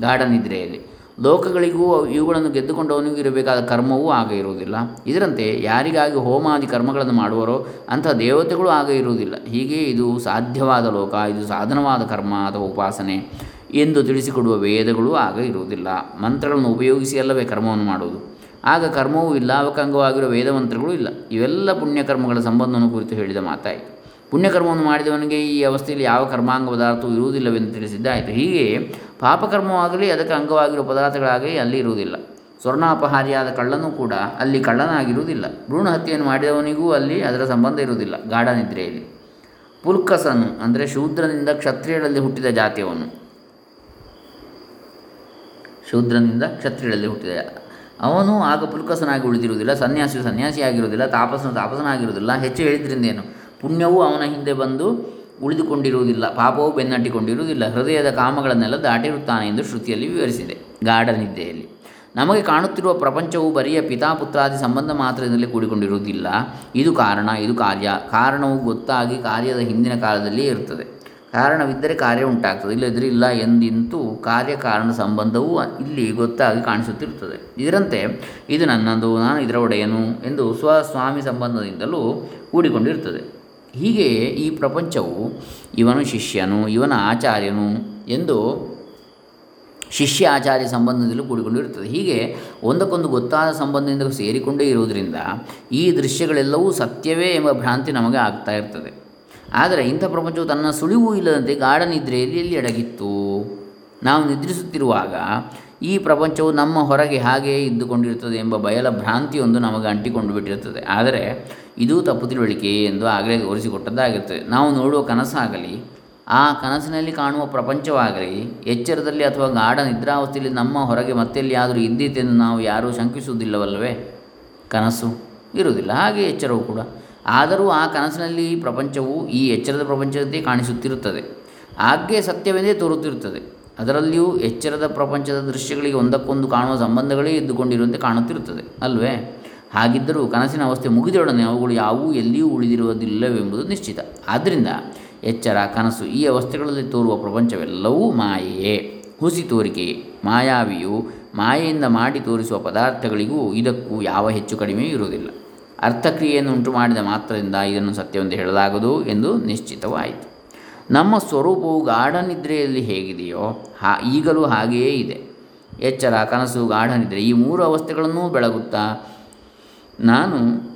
ಗಾಢ ನಿದ್ರೆಯಲ್ಲಿ ಲೋಕಗಳಿಗೂ ಇವುಗಳನ್ನು ಗೆದ್ದುಕೊಂಡವನಿಗೂ ಇರಬೇಕಾದ ಕರ್ಮವೂ ಆಗ ಇರುವುದಿಲ್ಲ. ಇದರಂತೆ ಯಾರಿಗಾಗಿ ಹೋಮಾದಿ ಕರ್ಮಗಳನ್ನು ಮಾಡುವರೋ ಅಂಥ ದೇವತೆಗಳು ಆಗ ಇರುವುದಿಲ್ಲ. ಹೀಗೆ ಇದು ಸಾಧ್ಯವಾದ ಲೋಕ, ಇದು ಸಾಧನವಾದ ಕರ್ಮ ಅಥವಾ ಉಪಾಸನೆ. ಎಂದು ತಿಳಿಸಿಕೊಡುವ ವೇದಗಳು ಆಗ ಇರುವುದಿಲ್ಲ. ಮಂತ್ರಗಳನ್ನು ಉಪಯೋಗಿಸಿ ಅಲ್ಲವೇ ಕರ್ಮವನ್ನು ಮಾಡುವುದು? ಆಗ ಕರ್ಮವೂ ಇಲ್ಲ, ಅವಕಂಗವಾಗಿರುವ ವೇದ ಮಂತ್ರಗಳು ಇಲ್ಲ. ಇವೆಲ್ಲ ಪುಣ್ಯಕರ್ಮಗಳ ಸಂಬಂಧವನ್ನು ಕುರಿತು ಹೇಳಿದ ಮಾತಾಯಿತು. ಪುಣ್ಯಕರ್ಮವನ್ನು ಮಾಡಿದವನಿಗೆ ಈ ಅವಸ್ಥೆಯಲ್ಲಿ ಯಾವ ಕರ್ಮಾಂಗ ಪದಾರ್ಥವೂ ಇರುವುದಿಲ್ಲವೆಂದು ತಿಳಿಸಿದ್ದಾಯಿತು. ಹೀಗೆ ಪಾಪಕರ್ಮವಾಗಲಿ, ಅದಕ್ಕೆ ಅಂಗವಾಗಿರುವ ಪದಾರ್ಥಗಳಾಗಲಿ ಅಲ್ಲಿ ಇರುವುದಿಲ್ಲ. ಸ್ವರ್ಣಾಪಹಾರಿಯಾದ ಕಳ್ಳನೂ ಕೂಡ ಅಲ್ಲಿ ಕಳ್ಳನಾಗಿರುವುದಿಲ್ಲ. ಭ್ರೂಣ ಹತ್ಯೆಯನ್ನು ಮಾಡಿದವನಿಗೂ ಅಲ್ಲಿ ಅದರ ಸಂಬಂಧ ಇರುವುದಿಲ್ಲ. ಗಾಢ ನಿದ್ರೆಯಲ್ಲಿ. ಪುಲ್ಕಸನು ಅಂದರೆ ಶೂದ್ರನಿಂದ ಕ್ಷತ್ರಿಯರಲ್ಲಿ ಹುಟ್ಟಿದ ಜಾತಿಯವನು. ಶೂದ್ರನಿಂದ ಕ್ಷತ್ರಿಯರಲ್ಲಿ ಹುಟ್ಟಿದ. ಅವನು ಆಗ ಪುಲ್ಕಸನಾಗಿ ಉಳಿದಿರುವುದಿಲ್ಲ ಸನ್ಯಾಸಿಯು ಸನ್ಯಾಸಿಯಾಗಿರುವುದಿಲ್ಲ ತಾಪಸನು ತಾಪಸನಾಗಿರುವುದಿಲ್ಲ. ಹೆಚ್ಚು ಹೇಳಿದ್ರಿಂದೇನು ಪುಣ್ಯವೂ ಅವನ ಹಿಂದೆ ಬಂದು ಉಳಿದುಕೊಂಡಿರುವುದಿಲ್ಲ, ಪಾಪವೂ ಬೆನ್ನಟ್ಟಿಕೊಂಡಿರುವುದಿಲ್ಲ, ಹೃದಯದ ಕಾಮಗಳನ್ನೆಲ್ಲ ದಾಟಿರುತ್ತಾನೆ ಎಂದು ಶ್ರುತಿಯಲ್ಲಿ ವಿವರಿಸಿದೆ ಗಾಢ ನಿದ್ದೆಯಲ್ಲಿ. ನಮಗೆ ಕಾಣುತ್ತಿರುವ ಪ್ರಪಂಚವು ಬರಿಯ ಪಿತಾಪುತ್ರಾದಿ ಸಂಬಂಧ ಮಾತ್ರದಿಂದಲೇ ಕೂಡಿಕೊಂಡಿರುವುದಿಲ್ಲ. ಇದು ಕಾರಣ, ಇದು ಕಾರ್ಯ. ಕಾರಣವು ಗೊತ್ತಾಗಿ ಕಾರ್ಯದ ಹಿಂದಿನ ಕಾಲದಲ್ಲಿಯೇ ಇರುತ್ತದೆ. ಕಾರಣವಿದ್ದರೆ ಕಾರ್ಯ ಉಂಟಾಗ್ತದೆ. ಇಲ್ಲದಿದ್ದರೆ ಇಲ್ಲ ಎಂದಿಂತೂ ಕಾರ್ಯಕಾರಣ ಸಂಬಂಧವೂ ಇಲ್ಲಿ ಗೊತ್ತಾಗಿ ಕಾಣಿಸುತ್ತಿರುತ್ತದೆ. ಇದರಂತೆ ಇದು ನನ್ನದು, ನಾನು ಇದರ ಒಡೆಯನು ಎಂದು ಸ್ವಸ್ವಾಮಿ ಸಂಬಂಧದಿಂದಲೂ ಕೂಡಿಕೊಂಡಿರುತ್ತದೆ. ಹೀಗೆಯೇ ಈ ಪ್ರಪಂಚವು ಇವನು ಶಿಷ್ಯನು, ಇವನ ಆಚಾರ್ಯನು ಎಂದು ಶಿಷ್ಯ ಆಚಾರ್ಯ ಸಂಬಂಧದಲ್ಲೂ ಕೂಡಿಕೊಂಡಿರುತ್ತದೆ. ಹೀಗೆ ಒಂದಕ್ಕೊಂದು ಗೊತ್ತಾದ ಸಂಬಂಧದಿಂದ ಸೇರಿಕೊಂಡೇ ಇರುವುದರಿಂದ ಈ ದೃಶ್ಯಗಳೆಲ್ಲವೂ ಸತ್ಯವೇ ಎಂಬ ಭ್ರಾಂತಿ ನಮಗೆ ಆಗ್ತಾ ಇರ್ತದೆ. ಆದರೆ ಇಂಥ ಪ್ರಪಂಚವು ತನ್ನ ಸುಳಿವು ಇಲ್ಲದಂತೆ ಗಾಢ ನಿದ್ರೆಯಲ್ಲಿ ಎಲ್ಲಿ ಅಡಗಿತ್ತು? ನಾವು ನಿದ್ರಿಸುತ್ತಿರುವಾಗ ಈ ಪ್ರಪಂಚವು ನಮ್ಮ ಹೊರಗೆ ಹಾಗೆಯೇ ಇದ್ದುಕೊಂಡಿರುತ್ತದೆ ಎಂಬ ಬಯಲ ಭ್ರಾಂತಿಯೊಂದು ನಮಗೆ ಅಂಟಿಕೊಂಡು ಬಿಟ್ಟಿರುತ್ತದೆ. ಆದರೆ ಇದು ತಪ್ಪು ತಿಳುವಳಿಕೆ ಎಂದು ಆಗಲೇ ತೋರಿಸಿಕೊಟ್ಟದ್ದಾಗಿರುತ್ತದೆ. ನಾವು ನೋಡುವ ಕನಸಾಗಲಿ, ಆ ಕನಸಿನಲ್ಲಿ ಕಾಣುವ ಪ್ರಪಂಚವಾಗಲಿ, ಎಚ್ಚರದಲ್ಲಿ ಅಥವಾ ಗಾಢ ನಿದ್ರಾವಸ್ಥೆಯಲ್ಲಿ ನಮ್ಮ ಹೊರಗೆ ಮತ್ತೆಲ್ಲಿಯಾದರೂ ಇದ್ದೀತೆಂದು ನಾವು ಯಾರೂ ಶಂಕಿಸುವುದಿಲ್ಲವಲ್ಲವೇ? ಕನಸು ಇರುವುದಿಲ್ಲ. ಹಾಗೆ ಎಚ್ಚರವು ಕೂಡ. ಆದರೂ ಆ ಕನಸಿನಲ್ಲಿ ಪ್ರಪಂಚವು ಈ ಎಚ್ಚರದ ಪ್ರಪಂಚದಂತೆ ಕಾಣಿಸುತ್ತಿರುತ್ತದೆ. ಆಗ್ಗೆ ಸತ್ಯವೆಂದೇ ತೋರುತ್ತಿರುತ್ತದೆ. ಅದರಲ್ಲಿಯೂ ಎಚ್ಚರದ ಪ್ರಪಂಚದ ದೃಶ್ಯಗಳಿಗೆ ಒಂದಕ್ಕೊಂದು ಕಾಣುವ ಸಂಬಂಧಗಳೇ ಇದ್ದುಕೊಂಡಿರುವಂತೆ ಕಾಣುತ್ತಿರುತ್ತದೆ, ಅಲ್ವೇ? ಹಾಗಿದ್ದರೂ ಕನಸಿನ ಅವಸ್ಥೆ ಮುಗಿದೊಡನೆ ಅವುಗಳು ಯಾವುವು ಎಲ್ಲಿಯೂ ಉಳಿದಿರುವುದಿಲ್ಲವೆಂಬುದು ನಿಶ್ಚಿತ. ಆದ್ದರಿಂದ ಎಚ್ಚರ, ಕನಸು ಈ ಅವಸ್ಥೆಗಳಲ್ಲಿ ತೋರುವ ಪ್ರಪಂಚವೆಲ್ಲವೂ ಮಾಯೆಯೇ? ಹುಸಿ ತೋರಿಕೆಯೇ ಮಾಯಾವಿಯು ಮಾಯೆಯಿಂದ ಮಾಡಿ ತೋರಿಸುವ ಪದಾರ್ಥಗಳಿಗೂ ಇದಕ್ಕೂ ಯಾವ ಹೆಚ್ಚು ಕಡಿಮೆಯೂ ಇರುವುದಿಲ್ಲ. ಅರ್ಥಕ್ರಿಯೆಯನ್ನು ಉಂಟು ಮಾಡಿದ ಮಾತ್ರದಿಂದ ಇದನ್ನು ಸತ್ಯವೆಂದು ಹೇಳಲಾಗದು ಎಂದು ನಿಶ್ಚಿತವಾಯಿತು. ನಮ್ಮ ಸ್ವರೂಪವು ಗಾಢ ನಿದ್ರೆಯಲ್ಲಿ ಹೇಗಿದೆಯೋ ಹಾ, ಈಗಲೂ ಹಾಗೆಯೇ ಇದೆ. ಎಚ್ಚರ, ಕನಸು ಗಾಢ ನಿದ್ರೆ ಈ ಮೂರು ಅವಸ್ಥೆಗಳನ್ನೂ ಬೆಳಗುತ್ತಾ ನಾನು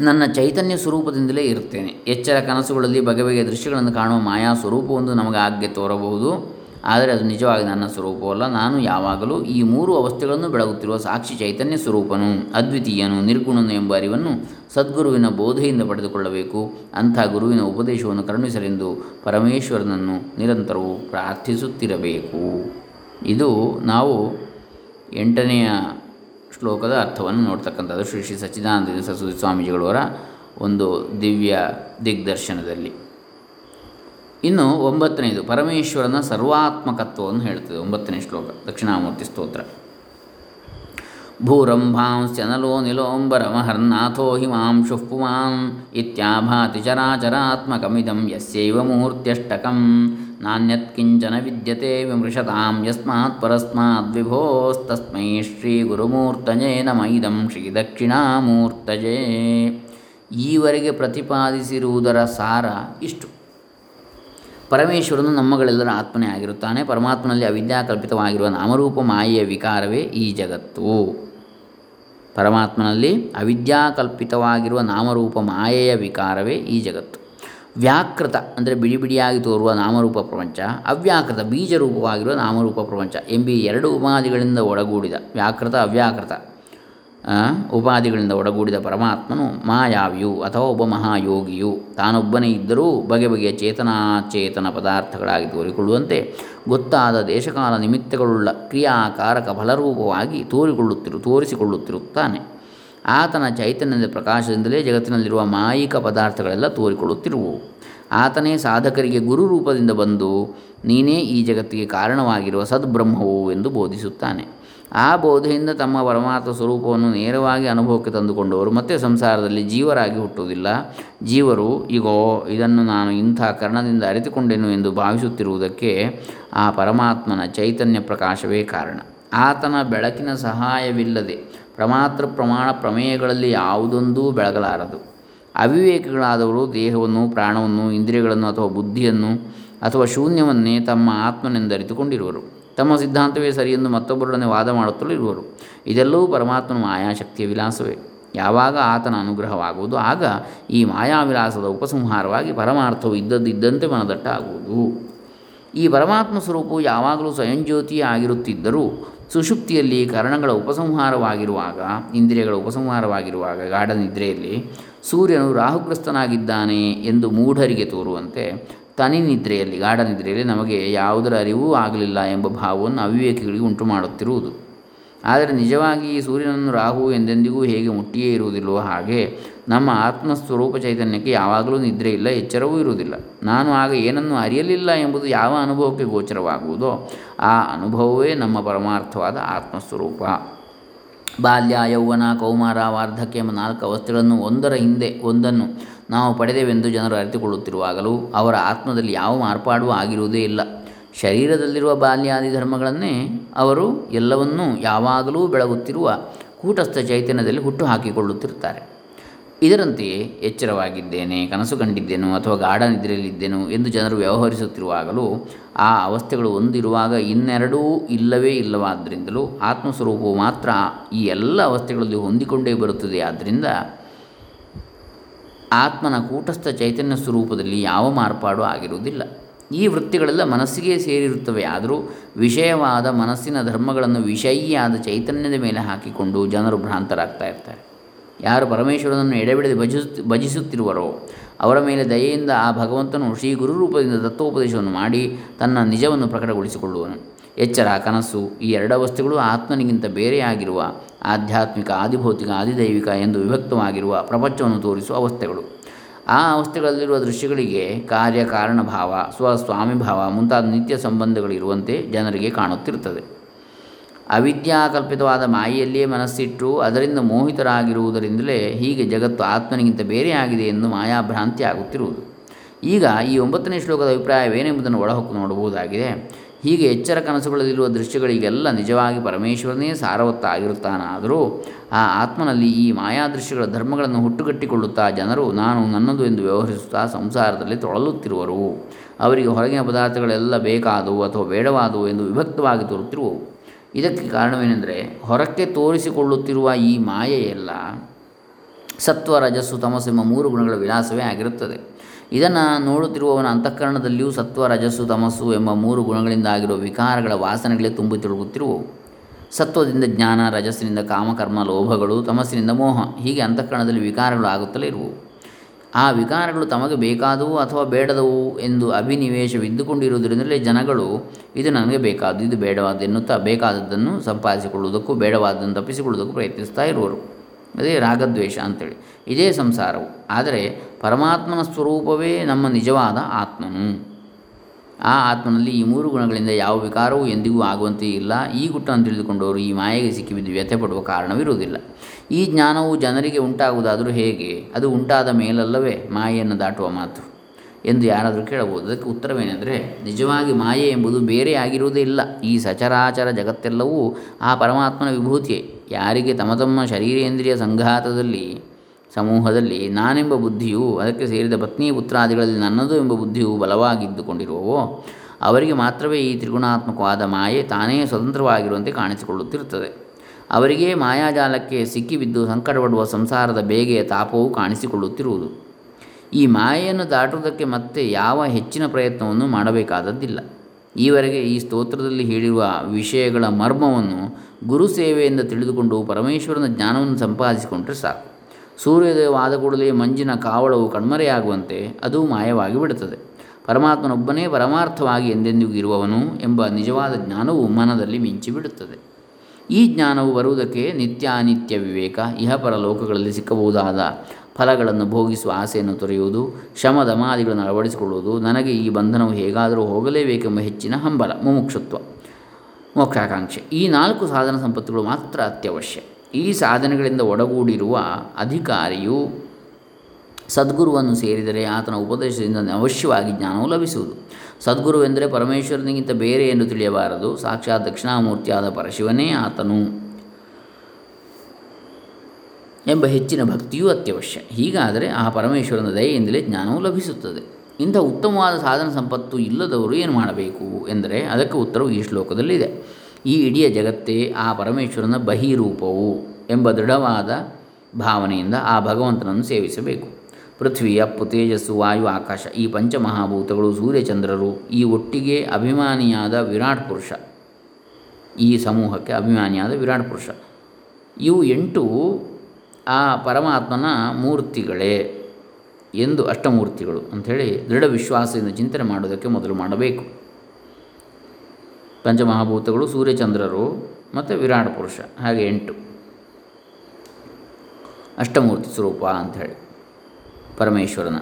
ನನ್ನ ಚೈತನ್ಯ ಸ್ವರೂಪದಿಂದಲೇ ಇರ್ತೇನೆ ಎಚ್ಚರ, ಕನಸುಗಳಲ್ಲಿ ಬಗೆ ಬಗೆಯ ದೃಶ್ಯಗಳನ್ನು ಕಾಣುವ ಮಾಯಾ ಸ್ವರೂಪವೊಂದು ನಮಗೆ ಆಗ್ಗೆ ತೋರಬಹುದು. ಆದರೆ ಅದು ನಿಜವಾಗಿ ನನ್ನ ಸ್ವರೂಪವಲ್ಲ. ನಾನು ಯಾವಾಗಲೂ ಈ ಮೂರು ಅವಸ್ಥೆಗಳನ್ನು ಬೆಳಗುತ್ತಿರುವ ಸಾಕ್ಷಿ ಚೈತನ್ಯ ಸ್ವರೂಪನು, ಅದ್ವಿತೀಯನು, ನಿರ್ಗುಣನು ಎಂಬ ಅರಿವನ್ನು ಸದ್ಗುರುವಿನ ಬೋಧೆಯಿಂದ ಪಡೆದುಕೊಳ್ಳಬೇಕು. ಅಂಥ ಗುರುವಿನ ಉಪದೇಶವನ್ನು ಕರುಣಿಸಲೆಂದು ಪರಮೇಶ್ವರನನ್ನು ನಿರಂತರವೂ ಪ್ರಾರ್ಥಿಸುತ್ತಿರಬೇಕು. ಇದು ನಾವು ಎಂಟನೆಯ ಶ್ಲೋಕದ ಅರ್ಥವನ್ನು ನೋಡ್ತಕ್ಕಂಥದ್ದು ಶ್ರೀ ಶ್ರೀ ಸಚ್ಚಿದಾನಂದ ಸರಸ್ವತಿ ಸ್ವಾಮೀಜಿಗಳವರ ಒಂದು ದಿವ್ಯ ದಿಗ್ದರ್ಶನದಲ್ಲಿ. ಇನ್ನು ಒಂಬತ್ತನೇದು, ಪರಮೇಶ್ವರನ ಸರ್ವಾತ್ಮಕತ್ವವನ್ನು ಹೇಳ್ತದೆ ಒಂಬತ್ತನೇ ಶ್ಲೋಕ, ದಕ್ಷಿಣಾಮೂರ್ತಿ ಸ್ತೋತ್ರ. ಭೂರಂಭಾಂಸ್ಯನಲೋ ನಿಲೋಂಬರಮಹರ್ನಾಥೋ ಹಿಮಾಂಶು ಪುಮಾನ್ ಇತ್ಯಾಭಾತಿ ಚರಾಚರಾತ್ಮಕಮಿದಂ ಯಸ್ಯೈವ ಮೂರ್ತ್ಯಷ್ಟಕಂ ನಾಣ್ಯತ್ಕಿಂಚನ ವಿದ್ಯತೆ ವಿಮೃಶತಾಂ ಯಸ್ಮಾತ್ ಪರಸ್ಮಾದ್ ವಿಭೋಸ್ತಸ್ಮೈ ಶ್ರೀ ಗುರುಮೂರ್ತಜೇ ನಮ, ಇದಂ ಶ್ರೀ ದಕ್ಷಿಣಾಮೂರ್ತಜೇ. ಈವರೆಗೆ ಪ್ರತಿಪಾದಿಸಿರುವುದರ ಸಾರ ಇಷ್ಟು. ಪರಮೇಶ್ವರನು ನಮ್ಮಗಳೆಲ್ಲರ ಆತ್ಮನೇ ಆಗಿರುತ್ತಾನೆ. ಪರಮಾತ್ಮನಲ್ಲಿ ಅವಿದ್ಯಾಕಲ್ಪಿತವಾಗಿರುವ ನಾಮರೂಪ ಮಾಯೆಯ ವಿಕಾರವೇ ಈ ಜಗತ್ತು. ಪರಮಾತ್ಮನಲ್ಲಿ ಅವಿದ್ಯಾಕಲ್ಪಿತವಾಗಿರುವ ನಾಮರೂಪ ಮಾಯೆಯ ವಿಕಾರವೇ ಈ ಜಗತ್ತು. ವ್ಯಾಕೃತ ಅಂದರೆ ಬಿಡಿ ಬಿಡಿಯಾಗಿ ತೋರುವ ನಾಮರೂಪ ಪ್ರಪಂಚ, ಅವ್ಯಾಕೃತ ಬೀಜರೂಪವಾಗಿರುವ ನಾಮರೂಪ ಪ್ರಪಂಚ ಎಂಬಿ ಎರಡು ಉಪಾದಿಗಳಿಂದ ಒಡಗೂಡಿದ ವ್ಯಾಕೃತ ಅವ್ಯಾಕೃತ. ಉಪಾಧಿಗಳಿಂದ ಒಡಗೂಡಿದ ಪರಮಾತ್ಮನು ಮಾಯಾವಿಯು ಅಥವಾ ಒಬ್ಬ ಮಹಾಯೋಗಿಯು. ತಾನೊಬ್ಬನೇ ಇದ್ದರೂ ಬಗೆ ಬಗೆಯ ಚೇತನಾಚೇತನ ಪದಾರ್ಥಗಳಾಗಿ ತೋರಿಕೊಳ್ಳುವಂತೆ ಗೊತ್ತಾದ ದೇಶಕಾಲ ನಿಮಿತ್ತಗಳುಳ್ಳ ಕ್ರಿಯಾಕಾರಕ ಫಲರೂಪವಾಗಿ ತೋರಿಕೊಳ್ಳುತ್ತಿರು, ತೋರಿಸಿಕೊಳ್ಳುತ್ತಿರುತ್ತಾನೆ. ಆತನ ಚೈತನ್ಯದ ಪ್ರಕಾಶದಿಂದಲೇ ಜಗತ್ತಿನಲ್ಲಿರುವ ಮಾಯಿಕ ಪದಾರ್ಥಗಳೆಲ್ಲ ತೋರಿಕೊಳ್ಳುತ್ತಿರುವು. ಆತನೇ ಸಾಧಕರಿಗೆ ಗುರು ರೂಪದಿಂದ ಬಂದು ನೀನೇ ಈ ಜಗತ್ತಿಗೆ ಕಾರಣವಾಗಿರುವ ಸದ್ಬ್ರಹ್ಮವು ಎಂದು ಬೋಧಿಸುತ್ತಾನೆ. ಆ ಬೋಧೆಯಿಂದ ತಮ್ಮ ಪರಮಾರ್ಥ ಸ್ವರೂಪವನ್ನು ನೇರವಾಗಿ ಅನುಭವಕ್ಕೆ ತಂದುಕೊಂಡವರು. ಮತ್ತೆ ಸಂಸಾರದಲ್ಲಿ ಜೀವರಾಗಿ ಹುಟ್ಟುವುದಿಲ್ಲ. ಜೀವರು ಈಗೋ ಇದನ್ನು ನಾನು ಇಂಥ ಕರ್ಣದಿಂದ ಅರಿತುಕೊಂಡೆನು ಎಂದು ಭಾವಿಸುತ್ತಿರುವುದಕ್ಕೆ ಆ ಪರಮಾತ್ಮನ ಚೈತನ್ಯ ಪ್ರಕಾಶವೇ ಕಾರಣ. ಆತನ ಬೆಳಕಿನ ಸಹಾಯವಿಲ್ಲದೆ ಪ್ರಮಾತ್ರ ಪ್ರಮಾಣ ಪ್ರಮೇಯಗಳಲ್ಲಿ ಯಾವುದೊಂದೂ ಬೆಳಗಲಾರದು. ಅವಿವೇಕಿಗಳಾದವರು ದೇಹವನ್ನು, ಪ್ರಾಣವನ್ನು, ಇಂದ್ರಿಯಗಳನ್ನು ಅಥವಾ ಬುದ್ಧಿಯನ್ನು ಅಥವಾ ಶೂನ್ಯವನ್ನೇ ತಮ್ಮ ಆತ್ಮನೆಂದರಿತುಕೊಂಡಿರುವರು ತಮ್ಮ ಸಿದ್ಧಾಂತವೇ ಸರಿ ಎಂದು ಮತ್ತೊಬ್ಬರೊಡನೆ ವಾದ ಮಾಡುತ್ತಲೂ ಇರುವರು. ಇದೆಲ್ಲವೂ ಪರಮಾತ್ಮನ ಮಾಯಾಶಕ್ತಿಯ ವಿಲಾಸವೇ. ಯಾವಾಗ ಆತನ ಅನುಗ್ರಹವಾಗುವುದು, ಆಗ ಈ ಮಾಯಾವಿಲಾಸದ ಉಪಸಂಹಾರವಾಗಿ ಪರಮಾರ್ಥವು ಇದ್ದದ್ದಿದ್ದಂತೆ ಮನದಟ್ಟಾಗುವುದು. ಈ ಪರಮಾತ್ಮ ಸ್ವರೂಪವು ಯಾವಾಗಲೂ ಸ್ವಯಂಜ್ಯೋತಿಯೇ ಆಗಿರುತ್ತಿದ್ದರೂ, ಸುಷುಪ್ತಿಯಲ್ಲಿ ಕರಣಗಳ ಉಪಸಂಹಾರವಾಗಿರುವಾಗ, ಇಂದ್ರಿಯಗಳ ಉಪಸಂಹಾರವಾಗಿರುವಾಗ, ಗಾಢ ನಿದ್ರೆಯಲ್ಲಿ ಸೂರ್ಯನು ರಾಹುಗ್ರಸ್ತನಾಗಿದ್ದಾನೆ ಎಂದು ಮೂಢರಿಗೆ ತೋರುವಂತೆ ತನಿ ನಿದ್ರೆಯಲ್ಲಿ, ಗಾಢ ನಿದ್ರೆಯಲ್ಲಿ ನಮಗೆ ಯಾವುದರ ಅರಿವೂ ಆಗಲಿಲ್ಲ ಎಂಬ ಭಾವವನ್ನು ಅವಿವೇಕಿಗಳಿಗೆ ಉಂಟು ಮಾಡುತ್ತಿರುವುದು. ಆದರೆ ನಿಜವಾಗಿ ಸೂರ್ಯನನ್ನು ರಾಹು ಎಂದೆಂದಿಗೂ ಹೇಗೆ ಮುಟ್ಟಿಯೇ ಇರುವುದಿಲ್ಲವೋ ಹಾಗೆ ನಮ್ಮ ಆತ್ಮಸ್ವರೂಪ ಚೈತನ್ಯಕ್ಕೆ ಯಾವಾಗಲೂ ನಿದ್ರೆ ಇಲ್ಲ, ಎಚ್ಚರವೂ ಇರುವುದಿಲ್ಲ. ನಾನು ಆಗ ಏನನ್ನು ಅರಿಯಲಿಲ್ಲ ಎಂಬುದು ಯಾವ ಅನುಭವಕ್ಕೆ ಗೋಚರವಾಗುವುದೋ ಆ ಅನುಭವವೇ ನಮ್ಮ ಪರಮಾರ್ಥವಾದ ಆತ್ಮಸ್ವರೂಪ. ಬಾಲ್ಯ, ಯೌವನ, ಕೌಮಾರ, ವಾರ್ಧಕ್ಯ ಎಂಬ ನಾಲ್ಕು ಅವಸ್ಥೆಗಳನ್ನು ಒಂದರ ಹಿಂದೆ ಒಂದನ್ನು ನಾವು ಪಡೆದೆವೆಂದು ಜನರು ಅರಿತುಕೊಳ್ಳುತ್ತಿರುವಾಗಲೂ ಅವರ ಆತ್ಮದಲ್ಲಿ ಯಾವ ಮಾರ್ಪಾಡು ಆಗಿರುವುದೇ ಇಲ್ಲ. ಶರೀರದಲ್ಲಿರುವ ಬಾಲ್ಯಾದಿ ಧರ್ಮಗಳನ್ನೇ ಅವರು ಎಲ್ಲವನ್ನೂ ಯಾವಾಗಲೂ ಬೆಳಗುತ್ತಿರುವ ಕೂಟಸ್ಥ ಚೈತನ್ಯದಲ್ಲಿ ಹುಟ್ಟು ಹಾಕಿಕೊಳ್ಳುತ್ತಿರುತ್ತಾರೆ ಇದರಂತೆಯೇ ಎಚ್ಚರವಾಗಿದ್ದೇನೆ, ಕನಸು ಕಂಡಿದ್ದೇನು ಅಥವಾ ಗಾಢ ನಿದ್ರೆಯಲ್ಲಿದ್ದೇನು ಎಂದು ಜನರು ವ್ಯವಹರಿಸುತ್ತಿರುವಾಗಲೂ ಆ ಅವಸ್ಥೆಗಳು ಒಂದಿರುವಾಗ ಇನ್ನೆರಡೂ ಇಲ್ಲವೇ ಇಲ್ಲವಾದ್ದರಿಂದಲೂ ಆತ್ಮಸ್ವರೂಪವು ಮಾತ್ರ ಈ ಎಲ್ಲ ಅವಸ್ಥೆಗಳಲ್ಲಿ ಹೊಂದಿಕೊಂಡೇ ಬರುತ್ತದೆ. ಆದ್ದರಿಂದ ಆತ್ಮನ ಕೂಟಸ್ಥ ಚೈತನ್ಯ ಸ್ವರೂಪದಲ್ಲಿ ಯಾವ ಮಾರ್ಪಾಡು ಆಗಿರುವುದಿಲ್ಲ. ಈ ವೃತ್ತಿಗಳೆಲ್ಲ ಮನಸ್ಸಿಗೆ ಸೇರಿರುತ್ತವೆ. ಆದರೂ ವಿಷಯವಾದ ಮನಸ್ಸಿನ ಧರ್ಮಗಳನ್ನು ವಿಷಯಿಯಾದ ಚೈತನ್ಯದ ಮೇಲೆ ಹಾಕಿಕೊಂಡು ಜನರು ಭ್ರಾಂತರಾಗ್ತಾ ಇರ್ತಾರೆ. ಯಾರು ಪರಮೇಶ್ವರನನ್ನು ಎಡೆಬಿಡದೆ ಭಜಿಸುತ್ತಿ ಭಜಿಸುತ್ತಿರುವರೋ, ಅವರ ಮೇಲೆ ದಯೆಯಿಂದ ಆ ಭಗವಂತನು ಶ್ರೀ ಗುರುರೂಪದಿಂದ ತತ್ವೋಪದೇಶವನ್ನು ಮಾಡಿ ತನ್ನ ನಿಜವನ್ನು ಪ್ರಕಟಗೊಳಿಸಿಕೊಳ್ಳುವನು. ಎಚ್ಚರ, ಕನಸು ಈ ಎರಡ ವಸ್ತುಗಳು ಆತ್ಮನಿಗಿಂತ ಬೇರೆಯಾಗಿರುವ ಆಧ್ಯಾತ್ಮಿಕ, ಆದಿಭೌತಿಕ, ಆದಿದೈವಿಕ ಎಂದು ವಿಭಕ್ತವಾಗಿರುವ ಪ್ರಪಂಚವನ್ನು ತೋರಿಸುವ ಅವಸ್ಥೆಗಳು. ಆ ಅವಸ್ಥೆಗಳಲ್ಲಿರುವ ದೃಶ್ಯಗಳಿಗೆ ಕಾರ್ಯ ಕಾರಣ ಭಾವ ಸ್ವಸ್ವಾಮಿಭಾವ ಮುಂತಾದ ನಿತ್ಯ ಸಂಬಂಧಗಳಿರುವಂತೆ ಜನರಿಗೆ ಕಾಣುತ್ತಿರುತ್ತದೆ. ಅವಿದ್ಯಾಕಲ್ಪಿತವಾದ ಮಾಯೆಯಲ್ಲಿಯೇ ಮನಸ್ಸಿಟ್ಟು ಅದರಿಂದ ಮೋಹಿತರಾಗಿರುವುದರಿಂದಲೇ ಹೀಗೆ ಜಗತ್ತು ಆತ್ಮನಿಗಿಂತ ಬೇರೆಯಾಗಿದೆ ಎಂದು ಮಾಯಾಭ್ರಾಂತಿ ಆಗುತ್ತಿರುವುದು. ಈಗ ಈ ಒಂಬತ್ತನೇ ಶ್ಲೋಕದ ಅಭಿಪ್ರಾಯವೇನೆಂಬುದನ್ನು ಒಳಹೊಕ್ಕು ನೋಡಬಹುದಾಗಿದೆ. ಹೀಗೆ ಎಚ್ಚರ ಕನಸುಗಳಲ್ಲಿರುವ ದೃಶ್ಯಗಳಿಗೆಲ್ಲ ನಿಜವಾಗಿ ಪರಮೇಶ್ವರನೇ ಸಾರವತ್ತಾಗಿರುತ್ತಾನಾದರೂ ಆ ಆತ್ಮನಲ್ಲಿ ಈ ಮಾಯಾದೃಶ್ಯಗಳ ಧರ್ಮಗಳನ್ನು ಹುಟ್ಟುಗಟ್ಟಿಕೊಳ್ಳುತ್ತಾ ಜನರು, ನಾನು ನನ್ನದು ಎಂದು ವ್ಯವಹರಿಸುತ್ತಾ ಸಂಸಾರದಲ್ಲಿ ತೊಳಲುತ್ತಿರುವರು. ಅವರಿಗೆ ಹೊರಗಿನ ಪದಾರ್ಥಗಳೆಲ್ಲ ಬೇಕಾದವು ಅಥವಾ ಬೇಡವಾದವು ಎಂದು ವಿಭಕ್ತವಾಗಿ ತೋರುತ್ತಿರುವವು. ಇದಕ್ಕೆ ಕಾರಣವೇನೆಂದರೆ, ಹೊರಕ್ಕೆ ತೋರಿಸಿಕೊಳ್ಳುತ್ತಿರುವ ಈ ಮಾಯೆಯೆಲ್ಲ ಸತ್ವ, ರಜಸ್ಸು ತಮಸ್ಸೆಂಬ ಎಂಬ ಮೂರು ಗುಣಗಳ ವಿಲಾಸವೇ ಆಗಿರುತ್ತದೆ. ಇದನ್ನು ನೋಡುತ್ತಿರುವವನ ಅಂತಃಕರಣದಲ್ಲಿಯೂ ಸತ್ವ, ರಜಸ್ಸು, ತಮಸ್ಸು ಎಂಬ ಮೂರು ಗುಣಗಳಿಂದ ಆಗಿರುವ ವಿಕಾರಗಳ ವಾಸನೆಗಳೇ ತುಂಬಿ ತಿಳುಗುತ್ತಿರುವವು ಸತ್ವದಿಂದ ಜ್ಞಾನ, ರಜಸ್ಸಿನಿಂದ ಕಾಮಕರ್ಮ ಲೋಭಗಳು, ತಮಸ್ಸಿನಿಂದ ಮೋಹ ಹೀಗೆ ಅಂತಃಕರಣದಲ್ಲಿ ವಿಕಾರಗಳು ಆಗುತ್ತಲೇ ಇರುವವು. ಆ ವಿಕಾರಗಳು ತಮಗೆ ಬೇಕಾದವು ಅಥವಾ ಬೇಡದವು ಎಂದು ಅಭಿನಿವೇಶವಿದ್ದುಕೊಂಡಿರುವುದರಿಂದಲೇ ಜನಗಳು ಇದು ನನಗೆ ಬೇಕಾದ್ದು, ಇದು ಬೇಡವಾದ ಎನ್ನುತ್ತಾ ಬೇಕಾದದ್ದನ್ನು ಸಂಪಾದಿಸಿಕೊಳ್ಳುವುದಕ್ಕೂ ಬೇಡವಾದ್ದನ್ನು ತಪ್ಪಿಸಿಕೊಳ್ಳುವುದಕ್ಕೂ ಪ್ರಯತ್ನಿಸ್ತಾ ಇರುವರು. ಅದೇ ರಾಗದ್ವೇಷ ಅಂತೇಳಿ. ಇದೇ ಸಂಸಾರವು. ಆದರೆ ಪರಮಾತ್ಮನ ಸ್ವರೂಪವೇ ನಮ್ಮ ನಿಜವಾದ ಆತ್ಮನು. ಆ ಆತ್ಮನಲ್ಲಿ ಈ ಮೂರು ಗುಣಗಳಿಂದ ಯಾವ ವಿಕಾರವೂ ಎಂದಿಗೂ ಆಗುವಂತೆ ಇಲ್ಲ. ಈ ಗುಟ್ಟನ್ನು ತಿಳಿದುಕೊಂಡವರು ಈ ಮಾಯೆಗೆ ಸಿಕ್ಕಿಬಿದ್ದು ವ್ಯಥೆ ಪಡುವ ಕಾರಣವಿರುವುದಿಲ್ಲ. ಈ ಜ್ಞಾನವು ಜನರಿಗೆ ಉಂಟಾಗುವುದಾದರೂ ಹೇಗೆ? ಅದು ಉಂಟಾದ ಮೇಲಲ್ಲವೇ ಮಾಯೆಯನ್ನು ದಾಟುವ ಮಾತು? ಎಂದು ಯಾರಾದರೂ ಕೇಳಬಹುದು. ಅದಕ್ಕೆ ಉತ್ತರವೇನೆಂದರೆ, ನಿಜವಾಗಿ ಮಾಯೆ ಎಂಬುದು ಬೇರೆ ಆಗಿರುವುದೇ ಇಲ್ಲ. ಈ ಸಚರಾಚರ ಜಗತ್ತೆಲ್ಲವೂ ಆ ಪರಮಾತ್ಮನ ವಿಭೂತಿಯೇ. ಯಾರಿಗೆ ತಮ್ಮ ತಮ್ಮ ಶರೀರೇಂದ್ರಿಯ ಸಂಘಾತದಲ್ಲಿ, ಸಮೂಹದಲ್ಲಿ ನಾನೆಂಬ ಬುದ್ಧಿಯು ಅದಕ್ಕೆ ಸೇರಿದ ಪತ್ನಿ ಪುತ್ರಾದಿಗಳಲ್ಲಿ ನನ್ನದು ಎಂಬ ಬುದ್ಧಿಯು ಬಲವಾಗಿದ್ದುಕೊಂಡಿರುವವೋ, ಅವರಿಗೆ ಮಾತ್ರವೇ ಈ ತ್ರಿಗುಣಾತ್ಮಕವಾದ ಮಾಯೆ ತಾನೇ ಸ್ವತಂತ್ರವಾಗಿರುವಂತೆ ಕಾಣಿಸಿಕೊಳ್ಳುತ್ತಿರುತ್ತದೆ. ಅವರಿಗೆ ಮಾಯಾಜಾಲಕ್ಕೆ ಸಿಕ್ಕಿಬಿದ್ದು ಸಂಕಟಪಡುವ ಸಂಸಾರದ ಬೇಗೆಯ ತಾಪವು ಕಾಣಿಸಿಕೊಳ್ಳುತ್ತಿರುವುದು. ಈ ಮಾಯೆಯನ್ನು ದಾಟುವುದಕ್ಕೆ ಮತ್ತೆ ಯಾವ ಹೆಚ್ಚಿನ ಪ್ರಯತ್ನವನ್ನು ಮಾಡಬೇಕಾದದ್ದಿಲ್ಲ. ಈವರೆಗೆ ಈ ಸ್ತೋತ್ರದಲ್ಲಿ ಹೇಳಿರುವ ವಿಷಯಗಳ ಮರ್ಮವನ್ನು ಗುರು ಸೇವೆಯಿಂದ ತಿಳಿದುಕೊಂಡು ಪರಮೇಶ್ವರನ ಜ್ಞಾನವನ್ನು ಸಂಪಾದಿಸಿಕೊಂಡರೆ ಸಾಕು. ಸೂರ್ಯೋದಯವಾದ ಕೂಡಲೇ ಮಂಜಿನ ಕಾವಳವು ಕಣ್ಮರೆಯಾಗುವಂತೆ ಅದು ಮಾಯವಾಗಿ ಬಿಡುತ್ತದೆ. ಪರಮಾತ್ಮನೊಬ್ಬನೇ ಪರಮಾರ್ಥವಾಗಿ ಎಂದೆಂದಿಗೂ ಇರುವವನು ಎಂಬ ನಿಜವಾದ ಜ್ಞಾನವು ಮನದಲ್ಲಿ ಮಿಂಚಿ ಬಿಡುತ್ತದೆ. ಈ ಜ್ಞಾನವು ಬರುವುದಕ್ಕೆ ನಿತ್ಯಾನಿತ್ಯ ವಿವೇಕ ಇಹಪರ ಲೋಕಗಳಲ್ಲಿ ಸಿಕ್ಕಬಹುದಾದ ಫಲಗಳನ್ನು ಭೋಗಿಸುವ ಆಸೆಯನ್ನು ತೊರೆಯುವುದು ಶ್ರಮ ದಮಾದಿಗಳನ್ನು ಅಳವಡಿಸಿಕೊಳ್ಳುವುದು, ನನಗೆ ಈ ಬಂಧನವು ಹೇಗಾದರೂ ಹೋಗಲೇಬೇಕೆಂಬ ಹೆಚ್ಚಿನ ಹಂಬಲ, ಮುಮುಕ್ಷತ್ವ. ಮೋಕ್ಷಾಕಾಂಕ್ಷೆ. ಈ ನಾಲ್ಕು ಸಾಧನ ಸಂಪತ್ತುಗಳು ಮಾತ್ರ ಅತ್ಯವಶ್ಯ. ಈ ಸಾಧನೆಗಳಿಂದ ಒಡಗೂಡಿರುವ ಅಧಿಕಾರಿಯು ಸದ್ಗುರುವನ್ನು ಸೇರಿದರೆ ಆತನ ಉಪದೇಶದಿಂದ ಅವಶ್ಯವಾಗಿ ಜ್ಞಾನವು ಲಭಿಸುವುದು. ಸದ್ಗುರುವೆಂದರೆ ಪರಮೇಶ್ವರನಿಗಿಂತ ಬೇರೆ ಎಂದು ತಿಳಿಯಬಾರದು. ಸಾಕ್ಷಾತ್ ದಕ್ಷಿಣಾಮೂರ್ತಿಯಾದ ಪರಶಿವನೇ ಆತನು. ಎಂಬ ಹೆಚ್ಚಿನ ಭಕ್ತಿಯೂ ಅತ್ಯವಶ್ಯ. ಹೀಗಾದರೆ ಆ ಪರಮೇಶ್ವರನ ದಯೆಯಿಂದಲೇ ಜ್ಞಾನವು ಲಭಿಸುತ್ತದೆ. ಇಂಥ ಉತ್ತಮವಾದ ಸಾಧನ ಸಂಪತ್ತು ಇಲ್ಲದವರು ಏನು ಮಾಡಬೇಕು ಎಂದರೆ ಅದಕ್ಕೆ ಉತ್ತರವು ಈ ಶ್ಲೋಕದಲ್ಲಿದೆ. ಈ ಇಡೀ ಜಗತ್ತೇ ಆ ಪರಮೇಶ್ವರನ ಬಹಿರೂಪವು ಎಂಬ ದೃಢವಾದ ಭಾವನೆಯಿಂದ ಆ ಭಗವಂತನನ್ನು ಸೇವಿಸಬೇಕು. ಪೃಥ್ವಿ, ಅಪ್ಪು, ತೇಜಸ್ಸು, ವಾಯು, ಆಕಾಶ, ಈ ಪಂಚಮಹಾಭೂತಗಳು ಸೂರ್ಯಚಂದ್ರರು ಈ ಒಟ್ಟಿಗೆ ಅಭಿಮಾನಿಯಾದ ವಿರಾಟ್ ಪುರುಷ. ಈ ಸಮೂಹಕ್ಕೆ ಅಭಿಮಾನಿಯಾದ ವಿರಾಟ್ ಪುರುಷ. ಇವು ಎಂಟು ಆ ಪರಮಾತ್ಮನ ಮೂರ್ತಿಗಳೇ ಎಂದು ಅಷ್ಟಮೂರ್ತಿಗಳು ಅಂಥೇಳಿ ದೃಢ ವಿಶ್ವಾಸದಿಂದ ಚಿಂತನೆ ಮಾಡೋದಕ್ಕೆ ಮೊದಲು ಮಾಡಬೇಕು. ಪಂಚಮಹಾಭೂತಗಳು ಸೂರ್ಯಚಂದ್ರರು ಮತ್ತು ವಿರಾಟ ಪುರುಷ, ಹಾಗೆ ಎಂಟು. ಅಷ್ಟಮೂರ್ತಿ ಸ್ವರೂಪ ಅಂಥೇಳಿ ಪರಮೇಶ್ವರನ.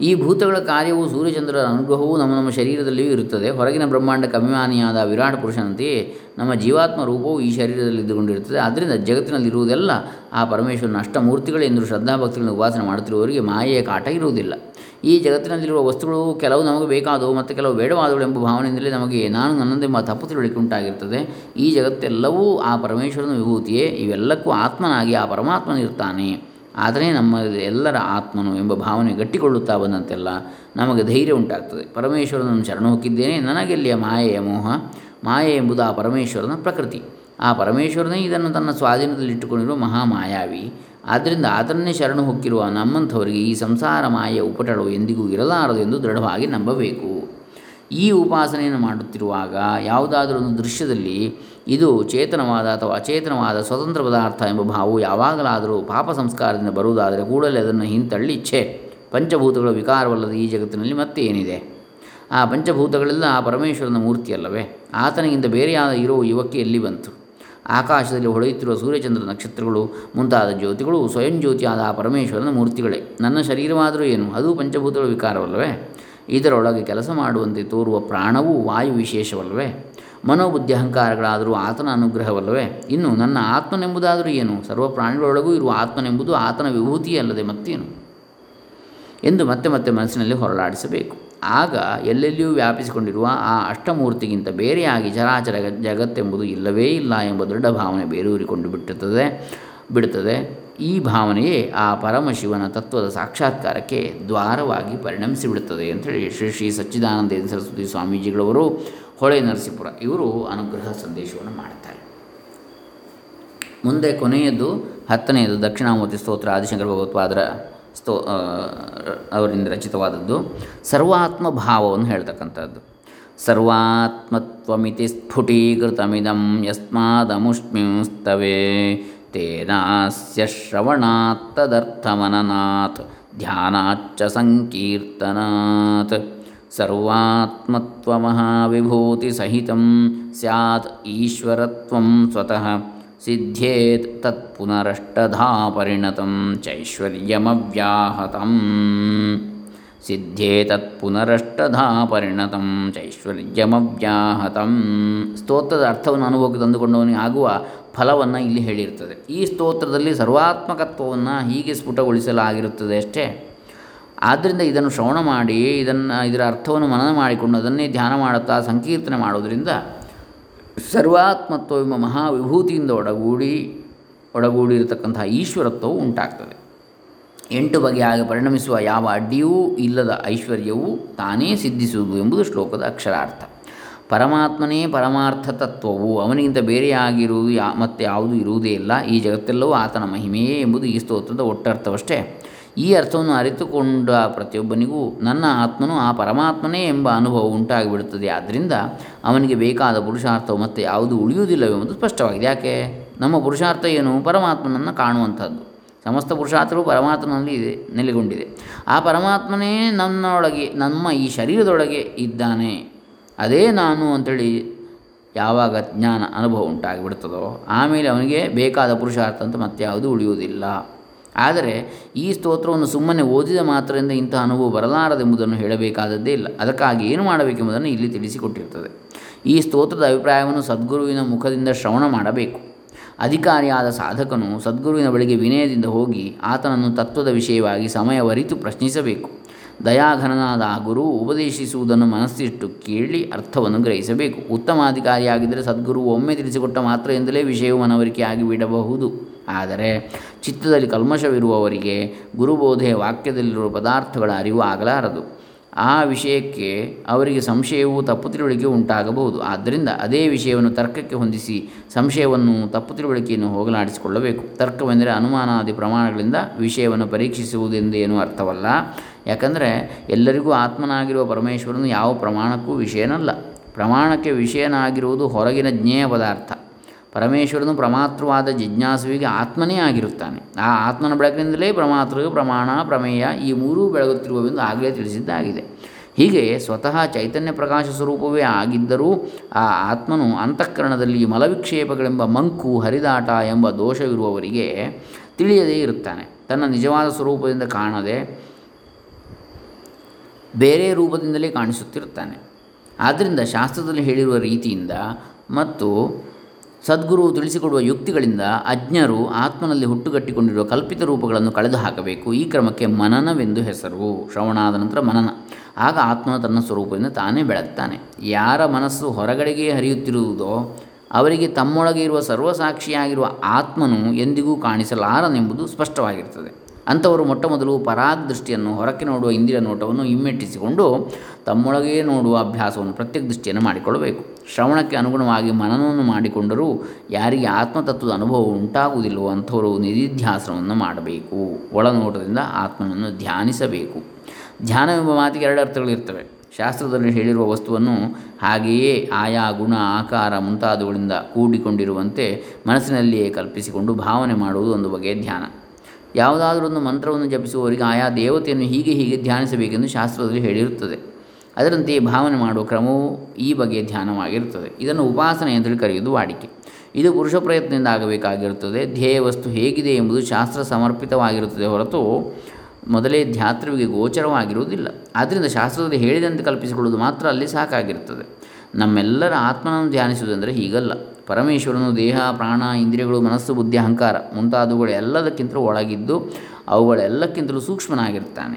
ಈ ಭೂತಗಳ ಕಾರ್ಯವು ಸೂರ್ಯಚಂದ್ರರ ಅನುಗ್ರಹವು ನಮ್ಮ ನಮ್ಮ ಶರೀರದಲ್ಲಿಯೂ ಇರುತ್ತದೆ. ಹೊರಗಿನ ಬ್ರಹ್ಮಾಂಡಕ್ಕೆ ಅಭಿಮಾನಿಯಾದ ವಿರಾಟ್ ಪುರುಷನಂತೆಯೇ ನಮ್ಮ ಜೀವಾತ್ಮ ರೂಪವು ಈ ಶರೀರದಲ್ಲಿ ಇದ್ದುಕೊಂಡಿರುತ್ತದೆ. ಆದ್ದರಿಂದ ಜಗತ್ತಿನಲ್ಲಿರುವುದೆಲ್ಲ ಆ ಪರಮೇಶ್ವರನ ಅಷ್ಟಮೂರ್ತಿಗಳೆಂದು ಶ್ರದ್ಧಾಭಕ್ತಿಗಳನ್ನು ಉಪಾಸನೆ ಮಾಡುತ್ತಿರುವವರಿಗೆ ಮಾಯೆಯ ಕಾಟ ಇರುವುದಿಲ್ಲ. ಈ ಜಗತ್ತಿನಲ್ಲಿರುವ ವಸ್ತುಗಳು ಕೆಲವು ನಮಗೆ ಬೇಕಾದವು ಮತ್ತು ಕೆಲವು ಬೇಡವಾದವು ಎಂಬ ಭಾವನೆಯಿಂದಲೇ ನಮಗೆ ನಾನು ನನ್ನದೆಂಬ ತಪ್ಪು ತಿಳುವಳಿಕೆ ಉಂಟಾಗಿರ್ತದೆ. ಈ ಜಗತ್ತೆಲ್ಲವೂ ಆ ಪರಮೇಶ್ವರನ ವಿಭೂತಿಯೇ. ಇವೆಲ್ಲಕ್ಕೂ ಆತ್ಮನಾಗಿ ಆ ಪರಮಾತ್ಮನಿರ್ತಾನೆ ಆದರೆ ನಮ್ಮ ಎಲ್ಲರ ಆತ್ಮನು ಎಂಬ ಭಾವನೆ ಗಟ್ಟಿಕೊಳ್ಳುತ್ತಾ ಬಂದಂತೆಲ್ಲ ನಮಗೆ ಧೈರ್ಯ ಉಂಟಾಗ್ತದೆ. ಪರಮೇಶ್ವರನನ್ನು ಶರಣ ಹೋಗಿದ್ದೇನೆ. ನನಗೆಲ್ಲಿಯ ಮಾಯೆಯ ಮೋಹ? ಮಾಯೆ ಎಂಬುದು ಆ ಪರಮೇಶ್ವರನ ಪ್ರಕೃತಿ. ಆ ಪರಮೇಶ್ವರನೇ ಇದನ್ನು ತನ್ನ ಸ್ವಾಧೀನದಲ್ಲಿಟ್ಟುಕೊಂಡಿರುವ ಮಹಾಮಾಯಾವಿ. ಆದ್ದರಿಂದ ಆತನನ್ನೇ ಶರಣು ಹೊಕ್ಕಿರುವ ನಮ್ಮಂಥವರಿಗೆ ಈ ಸಂಸಾರ ಮಾಯೆಯ ಉಪಟಳು ಎಂದಿಗೂ ಇರಲಾರದು ಎಂದು ದೃಢವಾಗಿ ನಂಬಬೇಕು. ಈ ಉಪಾಸನೆಯನ್ನು ಮಾಡುತ್ತಿರುವಾಗ ಯಾವುದಾದರೂ ಒಂದು ದೃಶ್ಯದಲ್ಲಿ ಇದು ಚೇತನವಾದ ಅಥವಾ ಅಚೇತನವಾದ ಸ್ವತಂತ್ರ ಪದಾರ್ಥ ಎಂಬ ಭಾವವು ಯಾವಾಗಲಾದರೂ ಪಾಪ ಸಂಸ್ಕಾರದಿಂದ ಬರುವುದಾದರೆ ಕೂಡಲೇ ಅದನ್ನು ಹಿಂತಳ್ಳಿ ಛೇ ಪಂಚಭೂತಗಳ ವಿಕಾರವಲ್ಲದ ಈ ಜಗತ್ತಿನಲ್ಲಿ ಮತ್ತೆ ಏನಿದೆ ಆ ಪಂಚಭೂತಗಳೆಲ್ಲ ಆ ಪರಮೇಶ್ವರನ ಮೂರ್ತಿಯಲ್ಲವೇ? ಆತನಿಗಿಂತ ಬೇರೆಯಾದ ಇರೋ ಯುವಕ್ಕೆ ಎಲ್ಲಿ ಬಂತು? ಆಕಾಶದಲ್ಲಿ ಹೊಳೆಯುತ್ತಿರುವ ಸೂರ್ಯಚಂದ್ರ ನಕ್ಷತ್ರಗಳು, ಮುಂತಾದ ಜ್ಯೋತಿಗಳು ಸ್ವಯಂ ಜ್ಯೋತಿಯಾದ ಆ ಪರಮೇಶ್ವರನ ಮೂರ್ತಿಗಳೇ. ನನ್ನ ಶರೀರವಾದರೂ ಏನು? ಅದು ಪಂಚಭೂತಗಳ ವಿಕಾರವಲ್ಲವೇ? ಇದರೊಳಗೆ ಕೆಲಸ ಮಾಡುವಂತೆ ತೋರುವ ಪ್ರಾಣವೂ ವಾಯು ವಿಶೇಷವಲ್ಲವೇ? ಮನೋಬುದ್ಧಿ ಅಹಂಕಾರಗಳಾದರೂ ಆತನ ಅನುಗ್ರಹವಲ್ಲವೇ? ಇನ್ನು ನನ್ನ ಆತ್ಮನೆಂಬುದಾದರೂ ಏನು? ಸರ್ವ ಪ್ರಾಣಿಗಳೊಳಗೂ ಇರುವ ಆತ್ಮನೆಂಬುದು ಆತನ ವಿಭೂತಿಯಲ್ಲದೆ ಮತ್ತೇನು? ಎಂದು ಮತ್ತೆ ಮತ್ತೆ ಮನಸ್ಸಿನಲ್ಲಿ ಹೊರಳಾಡಿಸಬೇಕು ಆಗ ಎಲ್ಲೆಲ್ಲಿಯೂ ವ್ಯಾಪಿಸಿಕೊಂಡಿರುವ ಆ ಅಷ್ಟಮೂರ್ತಿಗಿಂತ ಬೇರೆಯಾಗಿ ಚರಾಚರ ಜಗತ್ತೆಂಬುದು ಇಲ್ಲವೇ ಇಲ್ಲ ಎಂಬ ದೃಢ ಭಾವನೆ ಬೇರೂರಿಕೊಂಡು ಬಿಟ್ಟುತ್ತದೆ, ಬಿಡುತ್ತದೆ. ಈ ಭಾವನೆಯೇ ಆ ಪರಮಶಿವನ ತತ್ವದ ಸಾಕ್ಷಾತ್ಕಾರಕ್ಕೆ ದ್ವಾರವಾಗಿ ಪರಿಣಮಿಸಿಬಿಡುತ್ತದೆ ಅಂತೇಳಿ ಶ್ರೀ ಶ್ರೀ ಸಚ್ಚಿದಾನಂದ ಸರಸ್ವತಿ ಸ್ವಾಮೀಜಿಗಳವರು ಹೊಳೆ ನರಸೀಪುರ, ಇವರು ಅನುಗ್ರಹ ಸಂದೇಶವನ್ನು ಮಾಡ್ತಾರೆ. ಮುಂದೆ ಕೊನೆಯದು ಹತ್ತನೆಯದು, ದಕ್ಷಿಣಾಮೂರ್ತಿ ಸ್ತೋತ್ರ, ಆದಿಶಂಕರ ಭಗವತ್ಪಾದರ ಸ್ತೋ ಅವರಿಂದ ರಚಿತವಾದದ್ದು ಸರ್ವಾತ್ಮ ಭಾವವನ್ನು ಹೇಳ್ತಕ್ಕಂಥದ್ದು. ಸರ್ವಾತ್ಮತ್ವಮಿತಿ ಸ್ಫುಟೀಕೃತಮಿದಂ ಯಸ್ಮಾದಮುಷ್ಮಿಂಸ್ತವೇ ತೇನಾಸ್ಯ ಶ್ರವಣಾತ್ ತದರ್ಥಮನನಾತ್ ಧ್ಯಾನಾಚ್ಚ ಸಂಕೀರ್ತನಾತ್ ಈಶ್ವರತ್ವಂ ಸ್ವತಃ ಸಿದ್ಧೇತ್ ತತ್ಪುನರಷ್ಟಧಾ ಪರಿಣತಂ ಚೈಶ್ವರ್ಯಮವ್ಯಾಹತಂ. ಸಿದ್ಧೇತತ್ ಪುನರಷ್ಟಧಾ ಪರಿಣತಂ ಚೈಶ್ವರ್ಯಮವ್ಯಾಹತಂ. ಸ್ತೋತ್ರದ ಅರ್ಥವನ್ನು ಅನುಭವಕ್ಕೆ ತಂದುಕೊಂಡವನಿಗೆ ಆಗುವ ಫಲವನ್ನು ಇಲ್ಲಿ ಹೇಳಿರ್ತದೆ. ಈ ಸ್ತೋತ್ರದಲ್ಲಿ ಸರ್ವಾತ್ಮಕತ್ವವನ್ನು ಹೀಗೆ ಸ್ಫುಟಗೊಳಿಸಲಾಗಿರುತ್ತದೆ ಅಷ್ಟೇ. ಆದ್ದರಿಂದ ಇದನ್ನು ಶ್ರವಣ ಮಾಡಿ, ಇದನ್ನು, ಇದರ ಅರ್ಥವನ್ನು ಮನನ ಮಾಡಿಕೊಂಡು ಅದನ್ನೇ ಧ್ಯಾನ ಮಾಡುತ್ತಾ ಸಂಕೀರ್ತನೆ ಮಾಡೋದರಿಂದ ಸರ್ವಾತ್ಮತ್ವ ಎಂಬ ಮಹಾವಿಭೂತಿಯಿಂದ ಒಡಗೂಡಿ, ಒಡಗೂಡಿರತಕ್ಕಂತಹ ಈಶ್ವರತ್ವವು ಉಂಟಾಗ್ತದೆ. ಎಂಟು ಬಗೆಯಾಗಿ ಪರಿಣಮಿಸುವ ಯಾವ ಅಡ್ಡಿಯೂ ಇಲ್ಲದ ಐಶ್ವರ್ಯವು ತಾನೇ ಸಿದ್ಧಿಸುವುದು ಎಂಬುದು ಶ್ಲೋಕದ ಅಕ್ಷರಾರ್ಥ. ಪರಮಾತ್ಮನೇ ಪರಮಾರ್ಥ ತತ್ವವು, ಅವನಿಗಿಂತ ಬೇರೆಯಾಗಿರುವುದು ಯಾ, ಮತ್ತು ಯಾವುದೂ ಇರುವುದೇ ಇಲ್ಲ, ಈ ಜಗತ್ತೆಲ್ಲವೂ ಆತನ ಮಹಿಮೆಯೇ ಎಂಬುದು ಈ ಸ್ತೋತ್ರದ ಒಟ್ಟರ್ಥವಷ್ಟೇ. ಈ ಅರ್ಥವನ್ನು ಅರಿತುಕೊಂಡ ಪ್ರತಿಯೊಬ್ಬನಿಗೂ ನನ್ನ ಆತ್ಮನು ಆ ಪರಮಾತ್ಮನೇ ಎಂಬ ಅನುಭವ ಉಂಟಾಗಿಬಿಡುತ್ತದೆ. ಆದ್ದರಿಂದ ಅವನಿಗೆ ಬೇಕಾದ ಪುರುಷಾರ್ಥವು ಮತ್ತೆ ಯಾವುದು ಉಳಿಯುವುದಿಲ್ಲವೆಂಬುದು ಸ್ಪಷ್ಟವಾಗಿದೆ. ಯಾಕೆ? ನಮ್ಮ ಪುರುಷಾರ್ಥ ಏನು? ಪರಮಾತ್ಮನನ್ನು ಕಾಣುವಂಥದ್ದು. ಸಮಸ್ತ ಪುರುಷಾರ್ಥರು ಪರಮಾತ್ಮನಲ್ಲಿ ಇದೆ, ನೆಲೆಗೊಂಡಿದೆ. ಆ ಪರಮಾತ್ಮನೇ ನನ್ನೊಳಗೆ, ನಮ್ಮ ಈ ಶರೀರದೊಳಗೆ ಇದ್ದಾನೆ. ಅದೇ ನಾನು ಅಂಥೇಳಿ ಯಾವಾಗ ಜ್ಞಾನ ಅನುಭವ ಉಂಟಾಗಿಬಿಡ್ತದೋ ಆಮೇಲೆ ಅವನಿಗೆ ಬೇಕಾದ ಪುರುಷಾರ್ಥ ಅಂತ ಮತ್ತೆ ಯಾವುದು ಉಳಿಯುವುದಿಲ್ಲ. ಆದರೆ ಈ ಸ್ತೋತ್ರವನ್ನು ಸುಮ್ಮನೆ ಓದಿದ ಮಾತ್ರದಿಂದ ಇಂತಹ ಅನುಭವ ಬರಲಾರದೆಂಬುದನ್ನು ಹೇಳಬೇಕಾದದ್ದೇ ಇಲ್ಲ. ಅದಕ್ಕಾಗಿ ಏನು ಮಾಡಬೇಕೆಂಬುದನ್ನು ಇಲ್ಲಿ ತಿಳಿಸಿಕೊಟ್ಟಿರ್ತದೆ. ಈ ಸ್ತೋತ್ರದ ಅಭಿಪ್ರಾಯವನ್ನು ಸದ್ಗುರುವಿನ ಮುಖದಿಂದ ಶ್ರವಣ ಮಾಡಬೇಕು. ಅಧಿಕಾರಿಯಾದ ಸಾಧಕನು ಸದ್ಗುರುವಿನ ಬಳಿಗೆ ವಿನಯದಿಂದ ಹೋಗಿ ಆತನನ್ನು ತತ್ವದ ವಿಷಯವಾಗಿ ಸಮಯವರಿತು ಪ್ರಶ್ನಿಸಬೇಕು. ದಯಾಘನನಾದ ಆ ಗುರು ಉಪದೇಶಿಸುವುದನ್ನು ಮನಸ್ಸಿಟ್ಟು ಕೇಳಿ ಅರ್ಥವನ್ನು ಗ್ರಹಿಸಬೇಕು. ಉತ್ತಮಾಧಿಕಾರಿಯಾಗಿದ್ದರೆ ಸದ್ಗುರು ಒಮ್ಮೆ ತಿಳಿಸಿಕೊಟ್ಟ ಮಾತ್ರ ಎಂದಲೇ ವಿಷಯವು ಮನವರಿಕೆಯಾಗಿ ಬಿಡಬಹುದು ಆದರೆ ಚಿತ್ತದಲ್ಲಿ ಕಲ್ಮಶವಿರುವವರಿಗೆ ಗುರುಬೋಧೆಯ ವಾಕ್ಯದಲ್ಲಿರುವ ಪದಾರ್ಥಗಳ ಅರಿವು ಆಗಲಾರದು. ಆ ವಿಷಯಕ್ಕೆ ಅವರಿಗೆ ಸಂಶಯವೂ ತಪ್ಪು ತಿಳುವಳಿಕೆ ಉಂಟಾಗಬಹುದು. ಆದ್ದರಿಂದ ಅದೇ ವಿಷಯವನ್ನು ತರ್ಕಕ್ಕೆ ಹೊಂದಿಸಿ ಸಂಶಯವನ್ನು ತಪ್ಪು ತಿಳುವಳಿಕೆಯನ್ನು ಹೋಗಲಾಡಿಸಿಕೊಳ್ಳಬೇಕು. ತರ್ಕವೆಂದರೆ ಅನುಮಾನಾದಿ ಪ್ರಮಾಣಗಳಿಂದ ವಿಷಯವನ್ನು ಪರೀಕ್ಷಿಸುವುದೆಂದೇನೂ ಅರ್ಥವಲ್ಲ. ಯಾಕಂದರೆ ಎಲ್ಲರಿಗೂ ಆತ್ಮನಾಗಿರುವ ಪರಮೇಶ್ವರನು ಯಾವ ಪ್ರಮಾಣಕ್ಕೂ ವಿಷಯನಲ್ಲ. ಪ್ರಮಾಣಕ್ಕೆ ವಿಷಯನಾಗಿರುವುದು ಹೊರಗಿನ ಜ್ಞೇಯ ಪದಾರ್ಥ. ಪರಮೇಶ್ವರನು ಪ್ರಮಾತೃವಾದ ಜಿಜ್ಞಾಸುವಿಗೆ ಆತ್ಮನೇ ಆಗಿರುತ್ತಾನೆ. ಆ ಆತ್ಮನ ಬೆಳಕಿನಿಂದಲೇ ಪ್ರಮಾತೃ ಪ್ರಮಾಣ, ಪ್ರಮೇಯ ಈ ಮೂರೂ ಬೆಳಗುತ್ತಿರುವವೆಂದು ಆಗಲೇ ತಿಳಿಸಿದ್ದಾಗಿದೆ. ಹೀಗೆ ಸ್ವತಃ ಚೈತನ್ಯ ಪ್ರಕಾಶ ಸ್ವರೂಪವೇ ಆಗಿದ್ದರೂ ಆ ಆತ್ಮನು ಅಂತಃಕರಣದಲ್ಲಿ ಮಲವಿಕ್ಷೇಪಗಳೆಂಬ ಮಂಕು, ಹರಿದಾಟ ಎಂಬ ದೋಷವಿರುವವರಿಗೆ ತಿಳಿಯದೇ ಇರುತ್ತಾನೆ. ತನ್ನ ನಿಜವಾದ ಸ್ವರೂಪದಿಂದ ಕಾಣದೆ ಬೇರೆ ರೂಪದಿಂದಲೇ ಕಾಣಿಸುತ್ತಿರುತ್ತಾನೆ. ಆದ್ದರಿಂದ ಶಾಸ್ತ್ರದಲ್ಲಿ ಹೇಳಿರುವ ರೀತಿಯಿಂದ ಮತ್ತು ಸದ್ಗುರು ತಿಳಿಸಿಕೊಡುವ ಯುಕ್ತಿಗಳಿಂದ ಅಜ್ಞರು ಆತ್ಮನಲ್ಲಿ ಹುಟ್ಟುಗಟ್ಟಿಕೊಂಡಿರುವ ಕಲ್ಪಿತ ರೂಪಗಳನ್ನು ಕಳೆದು ಹಾಕಬೇಕು ಈ ಕ್ರಮಕ್ಕೆ ಮನನವೆಂದು ಹೆಸರು. ಶ್ರವಣಾದ ನಂತರ ಮನನ. ಆಗ ಆತ್ಮನ ತನ್ನ ಸ್ವರೂಪದಿಂದ ತಾನೇ ಬೆಳಗ್ತಾನೆ. ಯಾರ ಮನಸ್ಸು ಹೊರಗಡೆಗೆ ಹರಿಯುತ್ತಿರುವುದೋ ಅವರಿಗೆ ತಮ್ಮೊಳಗೆ ಇರುವ ಸರ್ವಸಾಕ್ಷಿಯಾಗಿರುವ ಆತ್ಮನು ಎಂದಿಗೂ ಕಾಣಿಸಲಾರನೆಂಬುದು ಸ್ಪಷ್ಟವಾಗಿರ್ತದೆ ಅಂಥವರು ಮೊಟ್ಟ ಮೊದಲು ಪರಾಗ್ ದೃಷ್ಟಿಯನ್ನು ಹೊರಕ್ಕೆ ನೋಡುವ ಇಂದಿರ ನೋಟವನ್ನು ಹಿಮ್ಮೆಟ್ಟಿಸಿಕೊಂಡು ತಮ್ಮೊಳಗೇ ನೋಡುವ ಅಭ್ಯಾಸವನ್ನು ಪ್ರತ್ಯೇಕ ದೃಷ್ಟಿಯನ್ನು ಮಾಡಿಕೊಳ್ಳಬೇಕು. ಶ್ರವಣಕ್ಕೆ ಅನುಗುಣವಾಗಿ ಮನನವನ್ನು ಮಾಡಿಕೊಂಡರೂ ಯಾರಿಗೆ ಆತ್ಮತತ್ವದ ಅನುಭವ ಉಂಟಾಗುವುದಿಲ್ಲವೋ ಅಂಥವರು ನಿಧಿಧ್ಯಾಸನವನ್ನು ಮಾಡಬೇಕು. ಒಳನೋಟದಿಂದ ಆತ್ಮನನ್ನು ಧ್ಯಾನಿಸಬೇಕು. ಧ್ಯಾನವೆಂಬ ಮಾತಿಗೆ ಎರಡು ಅರ್ಥಗಳಿರ್ತವೆ ಶಾಸ್ತ್ರದಲ್ಲಿ ಹೇಳಿರುವ ವಸ್ತುವನ್ನು ಹಾಗೆಯೇ ಆಯಾ ಗುಣ, ಆಕಾರ ಮುಂತಾದವುಗಳಿಂದ ಕೂಡಿಕೊಂಡಿರುವಂತೆ ಮನಸ್ಸಿನಲ್ಲಿಯೇ ಕಲ್ಪಿಸಿಕೊಂಡು ಭಾವನೆ ಮಾಡುವುದು ಒಂದು ಬಗೆಯ ಧ್ಯಾನ. ಯಾವುದಾದರೂ ಒಂದು ಮಂತ್ರವನ್ನು ಜಪಿಸುವವರಿಗೆ ಆಯಾ ದೇವತೆಯನ್ನು ಹೀಗೆ ಹೀಗೆ ಧ್ಯಾನಿಸಬೇಕೆಂದು ಶಾಸ್ತ್ರದಲ್ಲಿ ಹೇಳಿರುತ್ತದೆ. ಅದರಂತೆಯೇ ಭಾವನೆ ಮಾಡುವ ಕ್ರಮವು ಈ ಬಗೆಯ ಧ್ಯಾನವಾಗಿರುತ್ತದೆ. ಇದನ್ನು ಉಪಾಸನೆ ಅಂತೇಳಿ ಕರೆಯುವುದು ವಾಡಿಕೆ. ಇದು ಪುರುಷ ಪ್ರಯತ್ನದಿಂದ ಆಗಬೇಕಾಗಿರುತ್ತದೆ. ಧ್ಯೇಯ ವಸ್ತು ಹೇಗಿದೆ ಎಂಬುದು ಶಾಸ್ತ್ರ ಸಮರ್ಪಿತವಾಗಿರುತ್ತದೆ ಹೊರತು ಮೊದಲೇ ಧ್ಯಾತೃವಿಗೆ ಗೋಚರವಾಗಿರುವುದಿಲ್ಲ. ಆದ್ದರಿಂದ ಶಾಸ್ತ್ರದಲ್ಲಿ ಹೇಳಿದಂತೆ ಕಲ್ಪಿಸಿಕೊಳ್ಳುವುದು ಮಾತ್ರ ಅಲ್ಲಿ ಸಾಕಾಗಿರುತ್ತದೆ. ನಮ್ಮೆಲ್ಲರ ಆತ್ಮನನ್ನು ಧ್ಯಾನಿಸುವುದೆಂದರೆ ಹೀಗಲ್ಲ. ಪರಮೇಶ್ವರನು ದೇಹ, ಪ್ರಾಣ, ಇಂದ್ರಿಯಗಳು, ಮನಸ್ಸು, ಬುದ್ಧಿ, ಅಹಂಕಾರ ಮುಂತಾದವುಗಳು ಎಲ್ಲದಕ್ಕಿಂತಲೂ ಒಳಗಿದ್ದು ಅವುಗಳೆಲ್ಲಕ್ಕಿಂತಲೂ ಸೂಕ್ಷ್ಮನಾಗಿರ್ತಾನೆ.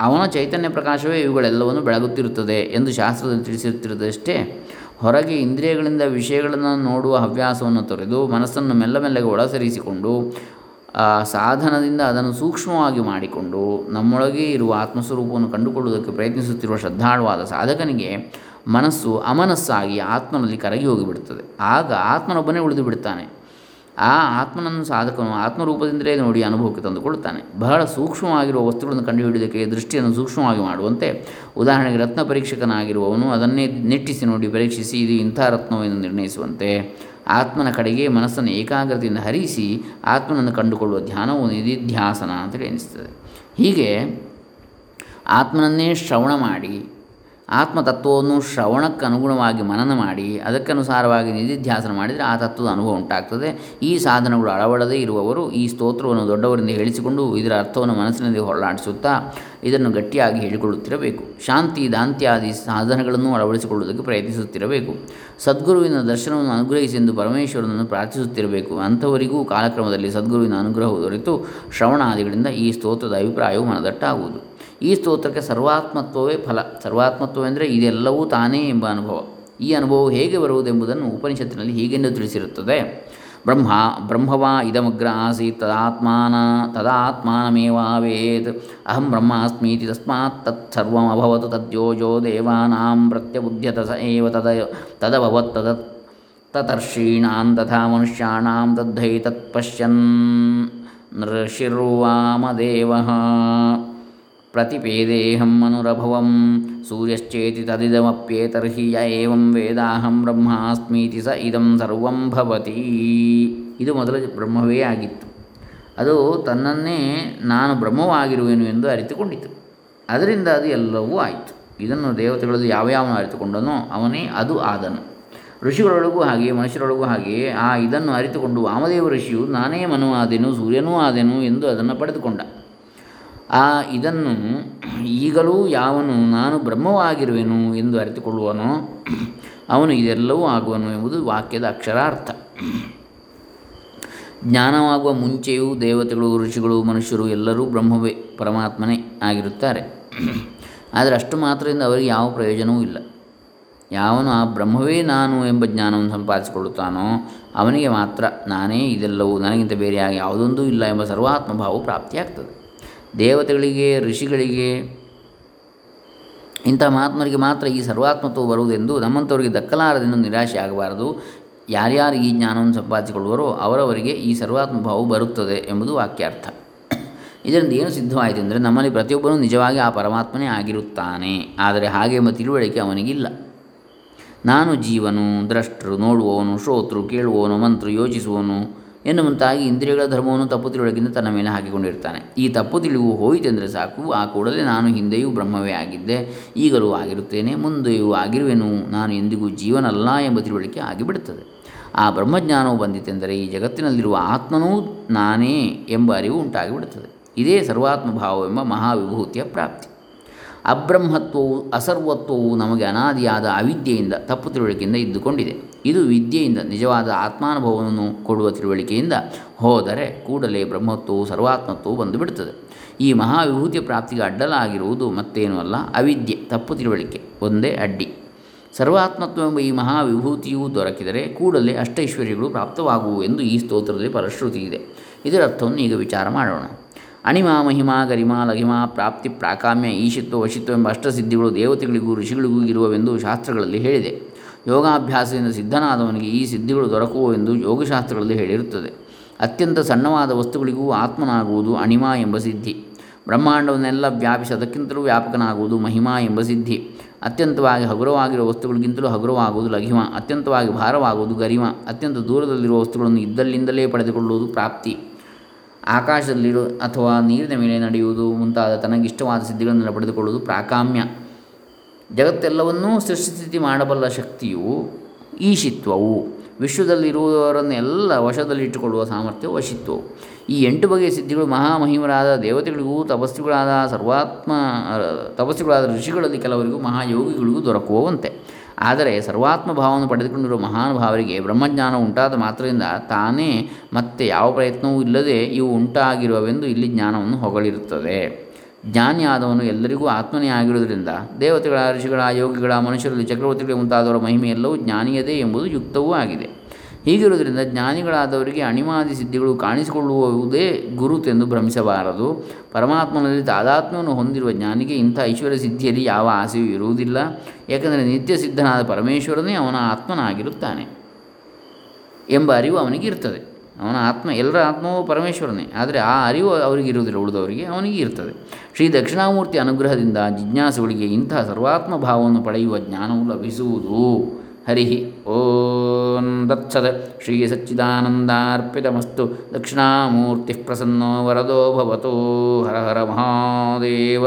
ಅವನ ಚೈತನ್ಯ ಪ್ರಕಾಶವೇ ಇವುಗಳೆಲ್ಲವನ್ನು ಬೆಳಗುತ್ತಿರುತ್ತದೆ ಎಂದು ಶಾಸ್ತ್ರದಲ್ಲಿ ತಿಳಿಸಿರುತ್ತಿರುವುದಷ್ಟೇ. ಹೊರಗೆ ಇಂದ್ರಿಯಗಳಿಂದ ವಿಷಯಗಳನ್ನು ನೋಡುವ ಹವ್ಯಾಸವನ್ನು ತೊರೆದು ಮನಸ್ಸನ್ನು ಮೆಲ್ಲ ಮೆಲ್ಲಗೆ ಒಳಸರಿಸಿಕೊಂಡು ಸಾಧನದಿಂದ ಅದನ್ನು ಸೂಕ್ಷ್ಮವಾಗಿ ಮಾಡಿಕೊಂಡು, ನಮ್ಮೊಳಗೆ ಇರುವ ಆತ್ಮಸ್ವರೂಪವನ್ನು ಕಂಡುಕೊಳ್ಳುವುದಕ್ಕೆ ಪ್ರಯತ್ನಿಸುತ್ತಿರುವ ಶ್ರದ್ಧಾಳುವಾದ ಸಾಧಕನಿಗೆ ಮನಸ್ಸು ಅಮನಸ್ಸಾಗಿ ಆತ್ಮನಲ್ಲಿ ಕರಗಿ ಹೋಗಿಬಿಡುತ್ತದೆ ಆಗ ಆತ್ಮನೊಬ್ಬನೇ ಉಳಿದು ಬಿಡ್ತಾನೆ. ಆ ಆತ್ಮನನ್ನು ಸಾಧಕನು ಆತ್ಮರೂಪದಿಂದಲೇ ನೋಡಿ ಅನುಭವಕ್ಕೆ ತಂದುಕೊಳ್ಳುತ್ತಾನೆ ಬಹಳ ಸೂಕ್ಷ್ಮವಾಗಿರುವ ವಸ್ತುಗಳನ್ನು ಕಂಡುಹಿಡಿಯೋದಕ್ಕೆ ದೃಷ್ಟಿಯನ್ನು ಸೂಕ್ಷ್ಮವಾಗಿ ಮಾಡುವಂತೆ ಉದಾಹರಣೆಗೆ ರತ್ನ ಪರೀಕ್ಷಕನಾಗಿರುವವನು ಅದನ್ನೇ ನಿಟ್ಟಿಸಿ ನೋಡಿ ಪರೀಕ್ಷಿಸಿ ಇದು ಇಂಥ ರತ್ನವೆಂದು ನಿರ್ಣಯಿಸುವಂತೆ. ಆತ್ಮನ ಕಡೆಗೆ ಮನಸ್ಸನ್ನು ಏಕಾಗ್ರತೆಯಿಂದ ಹರಿಸಿ ಆತ್ಮನನ್ನು ಕಂಡುಕೊಳ್ಳುವ ಧ್ಯಾನವು ನಿಧಿಧ್ಯಾಸನ ಅಂತೇಳಿ ಅನಿಸ್ತದೆ ಹೀಗೆ ಆತ್ಮನನ್ನೇ ಶ್ರವಣ ಮಾಡಿ ಆತ್ಮತತ್ವವನ್ನು ಶ್ರವಣಕ್ಕೆ ಅನುಗುಣವಾಗಿ ಮನನ ಮಾಡಿ, ಅದಕ್ಕನುಸಾರವಾಗಿ ನಿಧಿಧ್ಯಾಸನ ಮಾಡಿದರೆ ಆ ತತ್ವದ ಅನುಭವ ಉಂಟಾಗ್ತದೆ. ಈ ಸಾಧನಗಳು ಅಳವಡದೇ ಇರುವವರು ಈ ಸ್ತೋತ್ರವನ್ನು ದೊಡ್ಡವರಿಂದ ಹೇಳಿಸಿಕೊಂಡು ಇದರ ಅರ್ಥವನ್ನು ಮನಸ್ಸಿನಲ್ಲಿ ಹೊರಳಾಡಿಸುತ್ತಾ ಇದನ್ನು ಗಟ್ಟಿಯಾಗಿ ಹೇಳಿಕೊಳ್ಳುತ್ತಿರಬೇಕು. ಶಾಂತಿ, ದಾಂತ್ಯಾದಿ ಸಾಧನಗಳನ್ನು ಅಳವಡಿಸಿಕೊಳ್ಳುವುದಕ್ಕೆ ಪ್ರಯತ್ನಿಸುತ್ತಿರಬೇಕು. ಸದ್ಗುರುವಿನ ದರ್ಶನವನ್ನು ಅನುಗ್ರಹಿಸಿ ಎಂದು ಪರಮೇಶ್ವರನನ್ನು ಪ್ರಾರ್ಥಿಸುತ್ತಿರಬೇಕು. ಅಂಥವರಿಗೂ ಕಾಲಕ್ರಮದಲ್ಲಿ ಸದ್ಗುರುವಿನ ಅನುಗ್ರಹವು ದೊರೆತು ಶ್ರವಣಾದಿಗಳಿಂದ ಈ ಸ್ತೋತ್ರದ ಅಭಿಪ್ರಾಯವು ಮನದಟ್ಟಾಗುವುದು. ಈ ಸ್ತೋತ್ರಕ್ಕೆ ಸರ್ವಾತ್ಮತ್ವವೇ ಫಲ. ಸರ್ವಾತ್ಮತ್ವವೆಂದರೆ ಇದೆಲ್ಲವೂ ತಾನೇ ಎಂಬ ಅನುಭವ. ಈ ಅನುಭವವು ಹೇಗೆ ಬರುವುದೆಂಬುದನ್ನು ಉಪನಿಷತ್ತಿನಲ್ಲಿ ಹೀಗೆಂದು ತಿಳಿಸಿರುತ್ತದೆ. ಬ್ರಹ್ಮ, ಬ್ರಹ್ಮವಾ ಇದಮಗ್ರ ಆಸೀತ್, ತದಾತ್ಮಾನ, ತದಾತ್ಮಾನಮೇವಾವೇತ್. ಅಹಂ ಬ್ರಹ್ಮಾಸ್ಮೀತಿ ತಸ್ಮಾತ್ ತತ್ಸರ್ವಮಭವತು ತದ್ಯೋಜೋ ದೇವಾನಾಂ ಪ್ರತ್ಯಬುದ್ಧ್ಯತ ಸ ಏವ ತದ ತದಭವತ್ ತದ ತತರ್ಷೀಣಾಂ ತಥಾ ಮನುಷ್ಯಾಣಾಂ ತದ್ಧೈ ತತ್ಪಶ್ಯನ್ ನೃಷಿರ್ವಾಮದೇವಃ. ಪ್ರತಿಪೇದೇಹಂ ಮನುರಭವಂ ಸೂರ್ಯಶ್ಚೇತಿ ತದಿದಮಪ್ಯೇತರ್ಹಿ ಯ ಏವಂ ವೇದಾಹಂ ಬ್ರಹ್ಮಾಸ್ಮೀತಿ ಸ ಇದಂ ಸರ್ವಂ ಭವತಿ ಇದು ಮೊದಲು ಬ್ರಹ್ಮವೇ ಆಗಿತ್ತು. ಅದು ತನ್ನನ್ನೇ ನಾನು ಬ್ರಹ್ಮವಾಗಿರುವೆನು ಎಂದು ಅರಿತುಕೊಂಡಿತು. ಅದರಿಂದ ಅದು ಎಲ್ಲವೂ ಆಯಿತು. ಇದನ್ನು ದೇವತೆಗಳಲ್ಲಿ ಯಾವ ಅರಿತುಕೊಂಡನೋ ಅವನೇ ಅದು ಆದನು. ಋಷಿಗಳೊಳಗೂ ಹಾಗೆಯೇ, ಮನುಷ್ಯರೊಳಗೂ ಹಾಗೆಯೇ, ಆ ಇದನ್ನು ಅರಿತುಕೊಂಡು ವಾಮದೇವ ಋಷಿಯು, ನಾನೇ ಮನುವಾದೆನು ಸೂರ್ಯನೂ ಆದೆನು ಎಂದು ಅದನ್ನು ಪಡೆದುಕೊಂಡ. ಆ, ಇದನ್ನು ಈಗಲೂ ಯಾವನು ನಾನು ಬ್ರಹ್ಮವಾಗಿರುವೆನು ಎಂದು ಅರಿತುಕೊಳ್ಳುವನೋ, ಅವನು ಇದೆಲ್ಲವೂ ಆಗುವನು ಎಂಬುದು ವಾಕ್ಯದ ಅಕ್ಷರಾರ್ಥ. ಜ್ಞಾನವಾಗುವ ಮುಂಚೆಯೂ ದೇವತೆಗಳು, ಋಷಿಗಳು, ಮನುಷ್ಯರು ಎಲ್ಲರೂ ಬ್ರಹ್ಮವೇ, ಪರಮಾತ್ಮನೇ ಆಗಿರುತ್ತಾರೆ. ಆದರೆ ಅಷ್ಟು ಮಾತ್ರದಿಂದ ಅವರಿಗೆ ಯಾವ ಪ್ರಯೋಜನವೂ ಇಲ್ಲ. ಯಾವನು ಆ ಬ್ರಹ್ಮವೇ ನಾನು ಎಂಬ ಜ್ಞಾನವನ್ನು ಸಂಪಾದಿಸಿಕೊಳ್ಳುತ್ತಾನೋ, ಅವನಿಗೆ ಮಾತ್ರ ನಾನೇ ಇದೆಲ್ಲವೂ, ನನಗಿಂತ ಬೇರೆಯಾಗಿ ಯಾವುದೊಂದೂ ಇಲ್ಲ ಎಂಬ ಸರ್ವಾತ್ಮಭಾವವು ಪ್ರಾಪ್ತಿಯಾಗ್ತದೆ. ದೇವತೆಗಳಿಗೆ, ಋಷಿಗಳಿಗೆ, ಇಂಥ ಮಹಾತ್ಮರಿಗೆ ಮಾತ್ರ ಈ ಸರ್ವಾತ್ಮತ್ವ ಬರುವುದೆಂದು ನಮ್ಮಂಥವರಿಗೆ ದಕ್ಕಲಾರದೆಂದು ನಿರಾಶೆ ಆಗಬಾರದು. ಯಾರ್ಯಾರು ಈ ಜ್ಞಾನವನ್ನು ಸಂಪಾದಿಸಿಕೊಳ್ಳುವರೋ ಅವರವರಿಗೆ ಈ ಸರ್ವಾತ್ಮ ಭಾವವು ಬರುತ್ತದೆ ಎಂಬುದು ವಾಕ್ಯಾರ್ಥ. ಇದರಿಂದ ಏನು ಸಿದ್ಧವಾಯಿತು ಅಂದರೆ ನಮ್ಮಲ್ಲಿ ಪ್ರತಿಯೊಬ್ಬರೂ ನಿಜವಾಗಿ ಆ ಪರಮಾತ್ಮನೇ ಆಗಿರುತ್ತಾನೆ. ಆದರೆ ಹಾಗೆ ಎಂಬ ತಿಳುವಳಿಕೆ ಅವನಿಗಿಲ್ಲ. ನಾನು ಜೀವನು, ದ್ರಷ್ಟರು ನೋಡುವವನು ಶ್ರೋತೃ ಕೇಳುವವನು, ಮಂತ್ರ ಯೋಚಿಸುವವನು ಎನ್ನುವಂತಾಗಿ ಇಂದ್ರಿಯಗಳ ಧರ್ಮವನ್ನು ತಪ್ಪು ತಿಳುವಳಿಕೆಯಿಂದ ತನ್ನ ಮೇಲೆ ಹಾಕಿಕೊಂಡಿರ್ತಾನೆ. ಈ ತಪ್ಪು ತಿಳಿವು ಹೋಯಿತೆಂದರೆ ಸಾಕು, ಆ ಕೂಡಲೇ ನಾನು ಹಿಂದೆಯೂ ಬ್ರಹ್ಮವೇ ಆಗಿದ್ದೆ, ಈಗಲೂ ಆಗಿರುತ್ತೇನೆ, ಮುಂದೆಯೂ ಆಗಿರುವೆನು, ನಾನು ಎಂದಿಗೂ ಜೀವನಲ್ಲ ಎಂಬ ತಿಳುವಳಿಕೆ ಆಗಿಬಿಡುತ್ತದೆ. ಆ ಬ್ರಹ್ಮಜ್ಞಾನವು ಬಂದಿತೆಂದರೆ ಈ ಜಗತ್ತಿನಲ್ಲಿರುವ ಆತ್ಮನೂ ನಾನೇ ಎಂಬ ಅರಿವು ಉಂಟಾಗಿಬಿಡುತ್ತದೆ. ಇದೇ ಸರ್ವಾತ್ಮ ಭಾವವೆಂಬ ಮಹಾವಿಭೂತಿಯ ಪ್ರಾಪ್ತಿ. ಅಬ್ರಹ್ಮತ್ವವು ಅಸರ್ವತ್ವವು ನಮಗೆ ಅನಾದಿಯಾದ ಅವಿದ್ಯೆಯಿಂದ ತಪ್ಪು ತಿಳುವಳಿಕೆಯಿಂದ ಇದ್ದುಕೊಂಡಿದೆ. ಇದು ವಿದ್ಯೆಯಿಂದ ನಿಜವಾದ ಆತ್ಮಾನುಭವವನ್ನು ಕೊಡುವ ತಿಳುವಳಿಕೆಯಿಂದ ಹೋದರೆ ಕೂಡಲೇ ಬ್ರಹ್ಮತ್ವವು ಸರ್ವಾತ್ಮತ್ವವು ಬಂದುಬಿಡುತ್ತದೆ. ಈ ಮಹಾವಿಭೂತಿಯ ಪ್ರಾಪ್ತಿಗೆ ಅಡ್ಡಲಾಗಿರುವುದು ಮತ್ತೇನೂ ಅಲ್ಲ, ಅವಿದ್ಯೆ, ತಪ್ಪು ತಿಳುವಳಿಕೆ, ಒಂದೇ ಅಡ್ಡಿ. ಸರ್ವಾತ್ಮತ್ವವೆಂಬ ಈ ಮಹಾವಿಭೂತಿಯು ದೊರಕಿದರೆ ಕೂಡಲೇ ಅಷ್ಟೈಶ್ವರ್ಯಗಳು ಪ್ರಾಪ್ತವಾಗುವು ಎಂದು ಈ ಸ್ತೋತ್ರದಲ್ಲಿ ಪರಶ್ರುತಿ ಇದೆ. ಇದರ ಅರ್ಥವನ್ನು ಈಗ ವಿಚಾರ ಮಾಡೋಣ. ಅಣಿಮಾ ಮಹಿಮಾ ಗರಿಮಾ ಲಘಿಮಾ ಪ್ರಾಪ್ತಿ ಪ್ರಾಕಾಮ್ಯ ಈಶಿತ್ವ ವಶಿತ್ವ ಎಂಬ ಅಷ್ಟಸಿದ್ಧಿಗಳು ದೇವತೆಗಳಿಗೂ ಋಷಿಗಳಿಗೂ ಇರುವವೆಂದು ಶಾಸ್ತ್ರಗಳಲ್ಲಿ ಹೇಳಿದೆ. ಯೋಗಾಭ್ಯಾಸದಿಂದ ಸಿದ್ಧನಾದವನಿಗೆ ಈ ಸಿದ್ಧಿಗಳು ದೊರಕುವು ಎಂದು ಯೋಗಶಾಸ್ತ್ರಗಳಲ್ಲಿ ಹೇಳಿರುತ್ತದೆ. ಅತ್ಯಂತ ಸಣ್ಣವಾದ ವಸ್ತುಗಳಿಗೂ ಆತ್ಮನಾಗುವುದು ಅಣಿಮಾ ಎಂಬ ಸಿದ್ಧಿ. ಬ್ರಹ್ಮಾಂಡವನ್ನೆಲ್ಲ ವ್ಯಾಪಿಸಿ ಅದಕ್ಕಿಂತಲೂ ವ್ಯಾಪಕನಾಗುವುದು ಮಹಿಮಾ ಎಂಬ ಸಿದ್ಧಿ. ಅತ್ಯಂತವಾಗಿ ಹಗುರವಾಗಿರುವ ವಸ್ತುಗಳಿಗಿಂತಲೂ ಹಗುರವಾಗುವುದು ಲಘಿಮ. ಅತ್ಯಂತವಾಗಿ ಭಾರವಾಗುವುದು ಗರಿಮ. ಅತ್ಯಂತ ದೂರದಲ್ಲಿರುವ ವಸ್ತುಗಳನ್ನು ಇದ್ದಲ್ಲಿಂದಲೇ ಪಡೆದುಕೊಳ್ಳುವುದು ಪ್ರಾಪ್ತಿ. ಆಕಾಶದಲ್ಲಿರೋ ಅಥವಾ ನೀರಿನ ಮೇಲೆ ನಡೆಯುವುದು ಮುಂತಾದ ತನಗಿಷ್ಟವಾದ ಸಿದ್ಧಿಗಳನ್ನು ಪಡೆದುಕೊಳ್ಳುವುದು ಪ್ರಾಕಾಮ್ಯ. ಜಗತ್ತೆಲ್ಲವನ್ನೂ ಸೃಷ್ಟಿಸ್ಥಿತಿ ಮಾಡಬಲ್ಲ ಶಕ್ತಿಯು ಈಶಿತ್ವವು. ವಿಶ್ವದಲ್ಲಿರುವವರನ್ನೆಲ್ಲ ವಶದಲ್ಲಿಟ್ಟುಕೊಳ್ಳುವ ಸಾಮರ್ಥ್ಯ ವಶಿತ್ವವು. ಈ ಎಂಟು ಬಗೆಯ ಸಿದ್ಧಿಗಳು ಮಹಾಮಹಿಮರಾದ ದೇವತೆಗಳಿಗೂ, ತಪಸ್ವಿಗಳಾದ ಸರ್ವಾತ್ಮ, ತಪಸ್ವಿಗಳಾದ ಋಷಿಗಳಲ್ಲಿ ಕೆಲವರಿಗೂ ಮಹಾಯೋಗಿಗಳಿಗೂ ದೊರಕುವಂತೆ. ಆದರೆ ಸರ್ವಾತ್ಮ ಭಾವವನ್ನು ಪಡೆದುಕೊಂಡಿರುವ ಮಹಾನುಭಾವರಿಗೆ ಬ್ರಹ್ಮಜ್ಞಾನ ಉಂಟಾದ ಮಾತ್ರದಿಂದ ತಾನೇ ಮತ್ತೆ ಯಾವ ಪ್ರಯತ್ನವೂ ಇಲ್ಲದೆ ಇವು ಉಂಟಾಗಿರುವವೆಂದು ಇಲ್ಲಿ ಜ್ಞಾನವನ್ನು ಹೊಗಳಿರುತ್ತದೆ. ಜ್ಞಾನಿಯಾದವನು ಎಲ್ಲರಿಗೂ ಆತ್ಮನೇ ಆಗಿರುವುದರಿಂದ ದೇವತೆಗಳ ಋಷಿಗಳ ಯೋಗಿಗಳ ಮನುಷ್ಯರಲ್ಲಿ ಚಕ್ರವರ್ತಿಗಳಿಗೆ ಮುಂತಾದವರ ಮಹಿಮೆ ಎಲ್ಲವೂ ಜ್ಞಾನಿಯದೇ ಎಂಬುದು ಯುಕ್ತವೂ ಆಗಿದೆ. ಹೀಗಿರುವುದರಿಂದ ಜ್ಞಾನಿಗಳಾದವರಿಗೆ ಅಣಿಮಾದಿ ಸಿದ್ಧಿಗಳು ಕಾಣಿಸಿಕೊಳ್ಳುವುದೇ ಗುರುತೆಂದು ಭ್ರಮಿಸಬಾರದು. ಪರಮಾತ್ಮನಲ್ಲಿ ತಾದಾತ್ಮವನ್ನು ಹೊಂದಿರುವ ಜ್ಞಾನಿಗೆ ಇಂಥ ಐಶ್ವರ್ಯ ಸಿದ್ಧಿಯಲ್ಲಿ ಯಾವ ಆಸೆಯೂ ಇರುವುದಿಲ್ಲ. ಏಕೆಂದರೆ ನಿತ್ಯ ಸಿದ್ಧನಾದ ಪರಮೇಶ್ವರನೇ ಅವನ ಆತ್ಮನಾಗಿರುತ್ತಾನೆ ಎಂಬ ಅರಿವು ಅವನಿಗೆ ಇರ್ತದೆ ಅವನ ಆತ್ಮ ಎಲ್ಲರ ಆತ್ಮವೂ ಪರಮೇಶ್ವರನೇ, ಆದರೆ ಆ ಅರಿವು ಅವರಿಗೆ ಇರುವುದಿಲ್ಲ ಉಳಿದವರಿಗೆ ಅವನಿಗೆ ಇರ್ತದೆ. ಶ್ರೀ ದಕ್ಷಿಣಾಮೂರ್ತಿ ಅನುಗ್ರಹದಿಂದ ಜಿಜ್ಞಾಸುಗಳಿಗೆ ಇಂತಹ ಸರ್ವಾತ್ಮ ಭಾವವನ್ನು ಪಡೆಯುವ ಜ್ಞಾನವು ಲಭಿಸುವುದು. ಹರಿಹಿ. ಓಂ ದತ್ಸದ ಶ್ರೀ ಸಚ್ಚಿದಾನಂದಾರ್ಪಿತಮಸ್ತು ದಕ್ಷಿಣಾಮೂರ್ತಿ ಪ್ರಸನ್ನೋ ವರದೋ ಭವತೋ ಹರ ಹರ ಮಹಾದೇವ.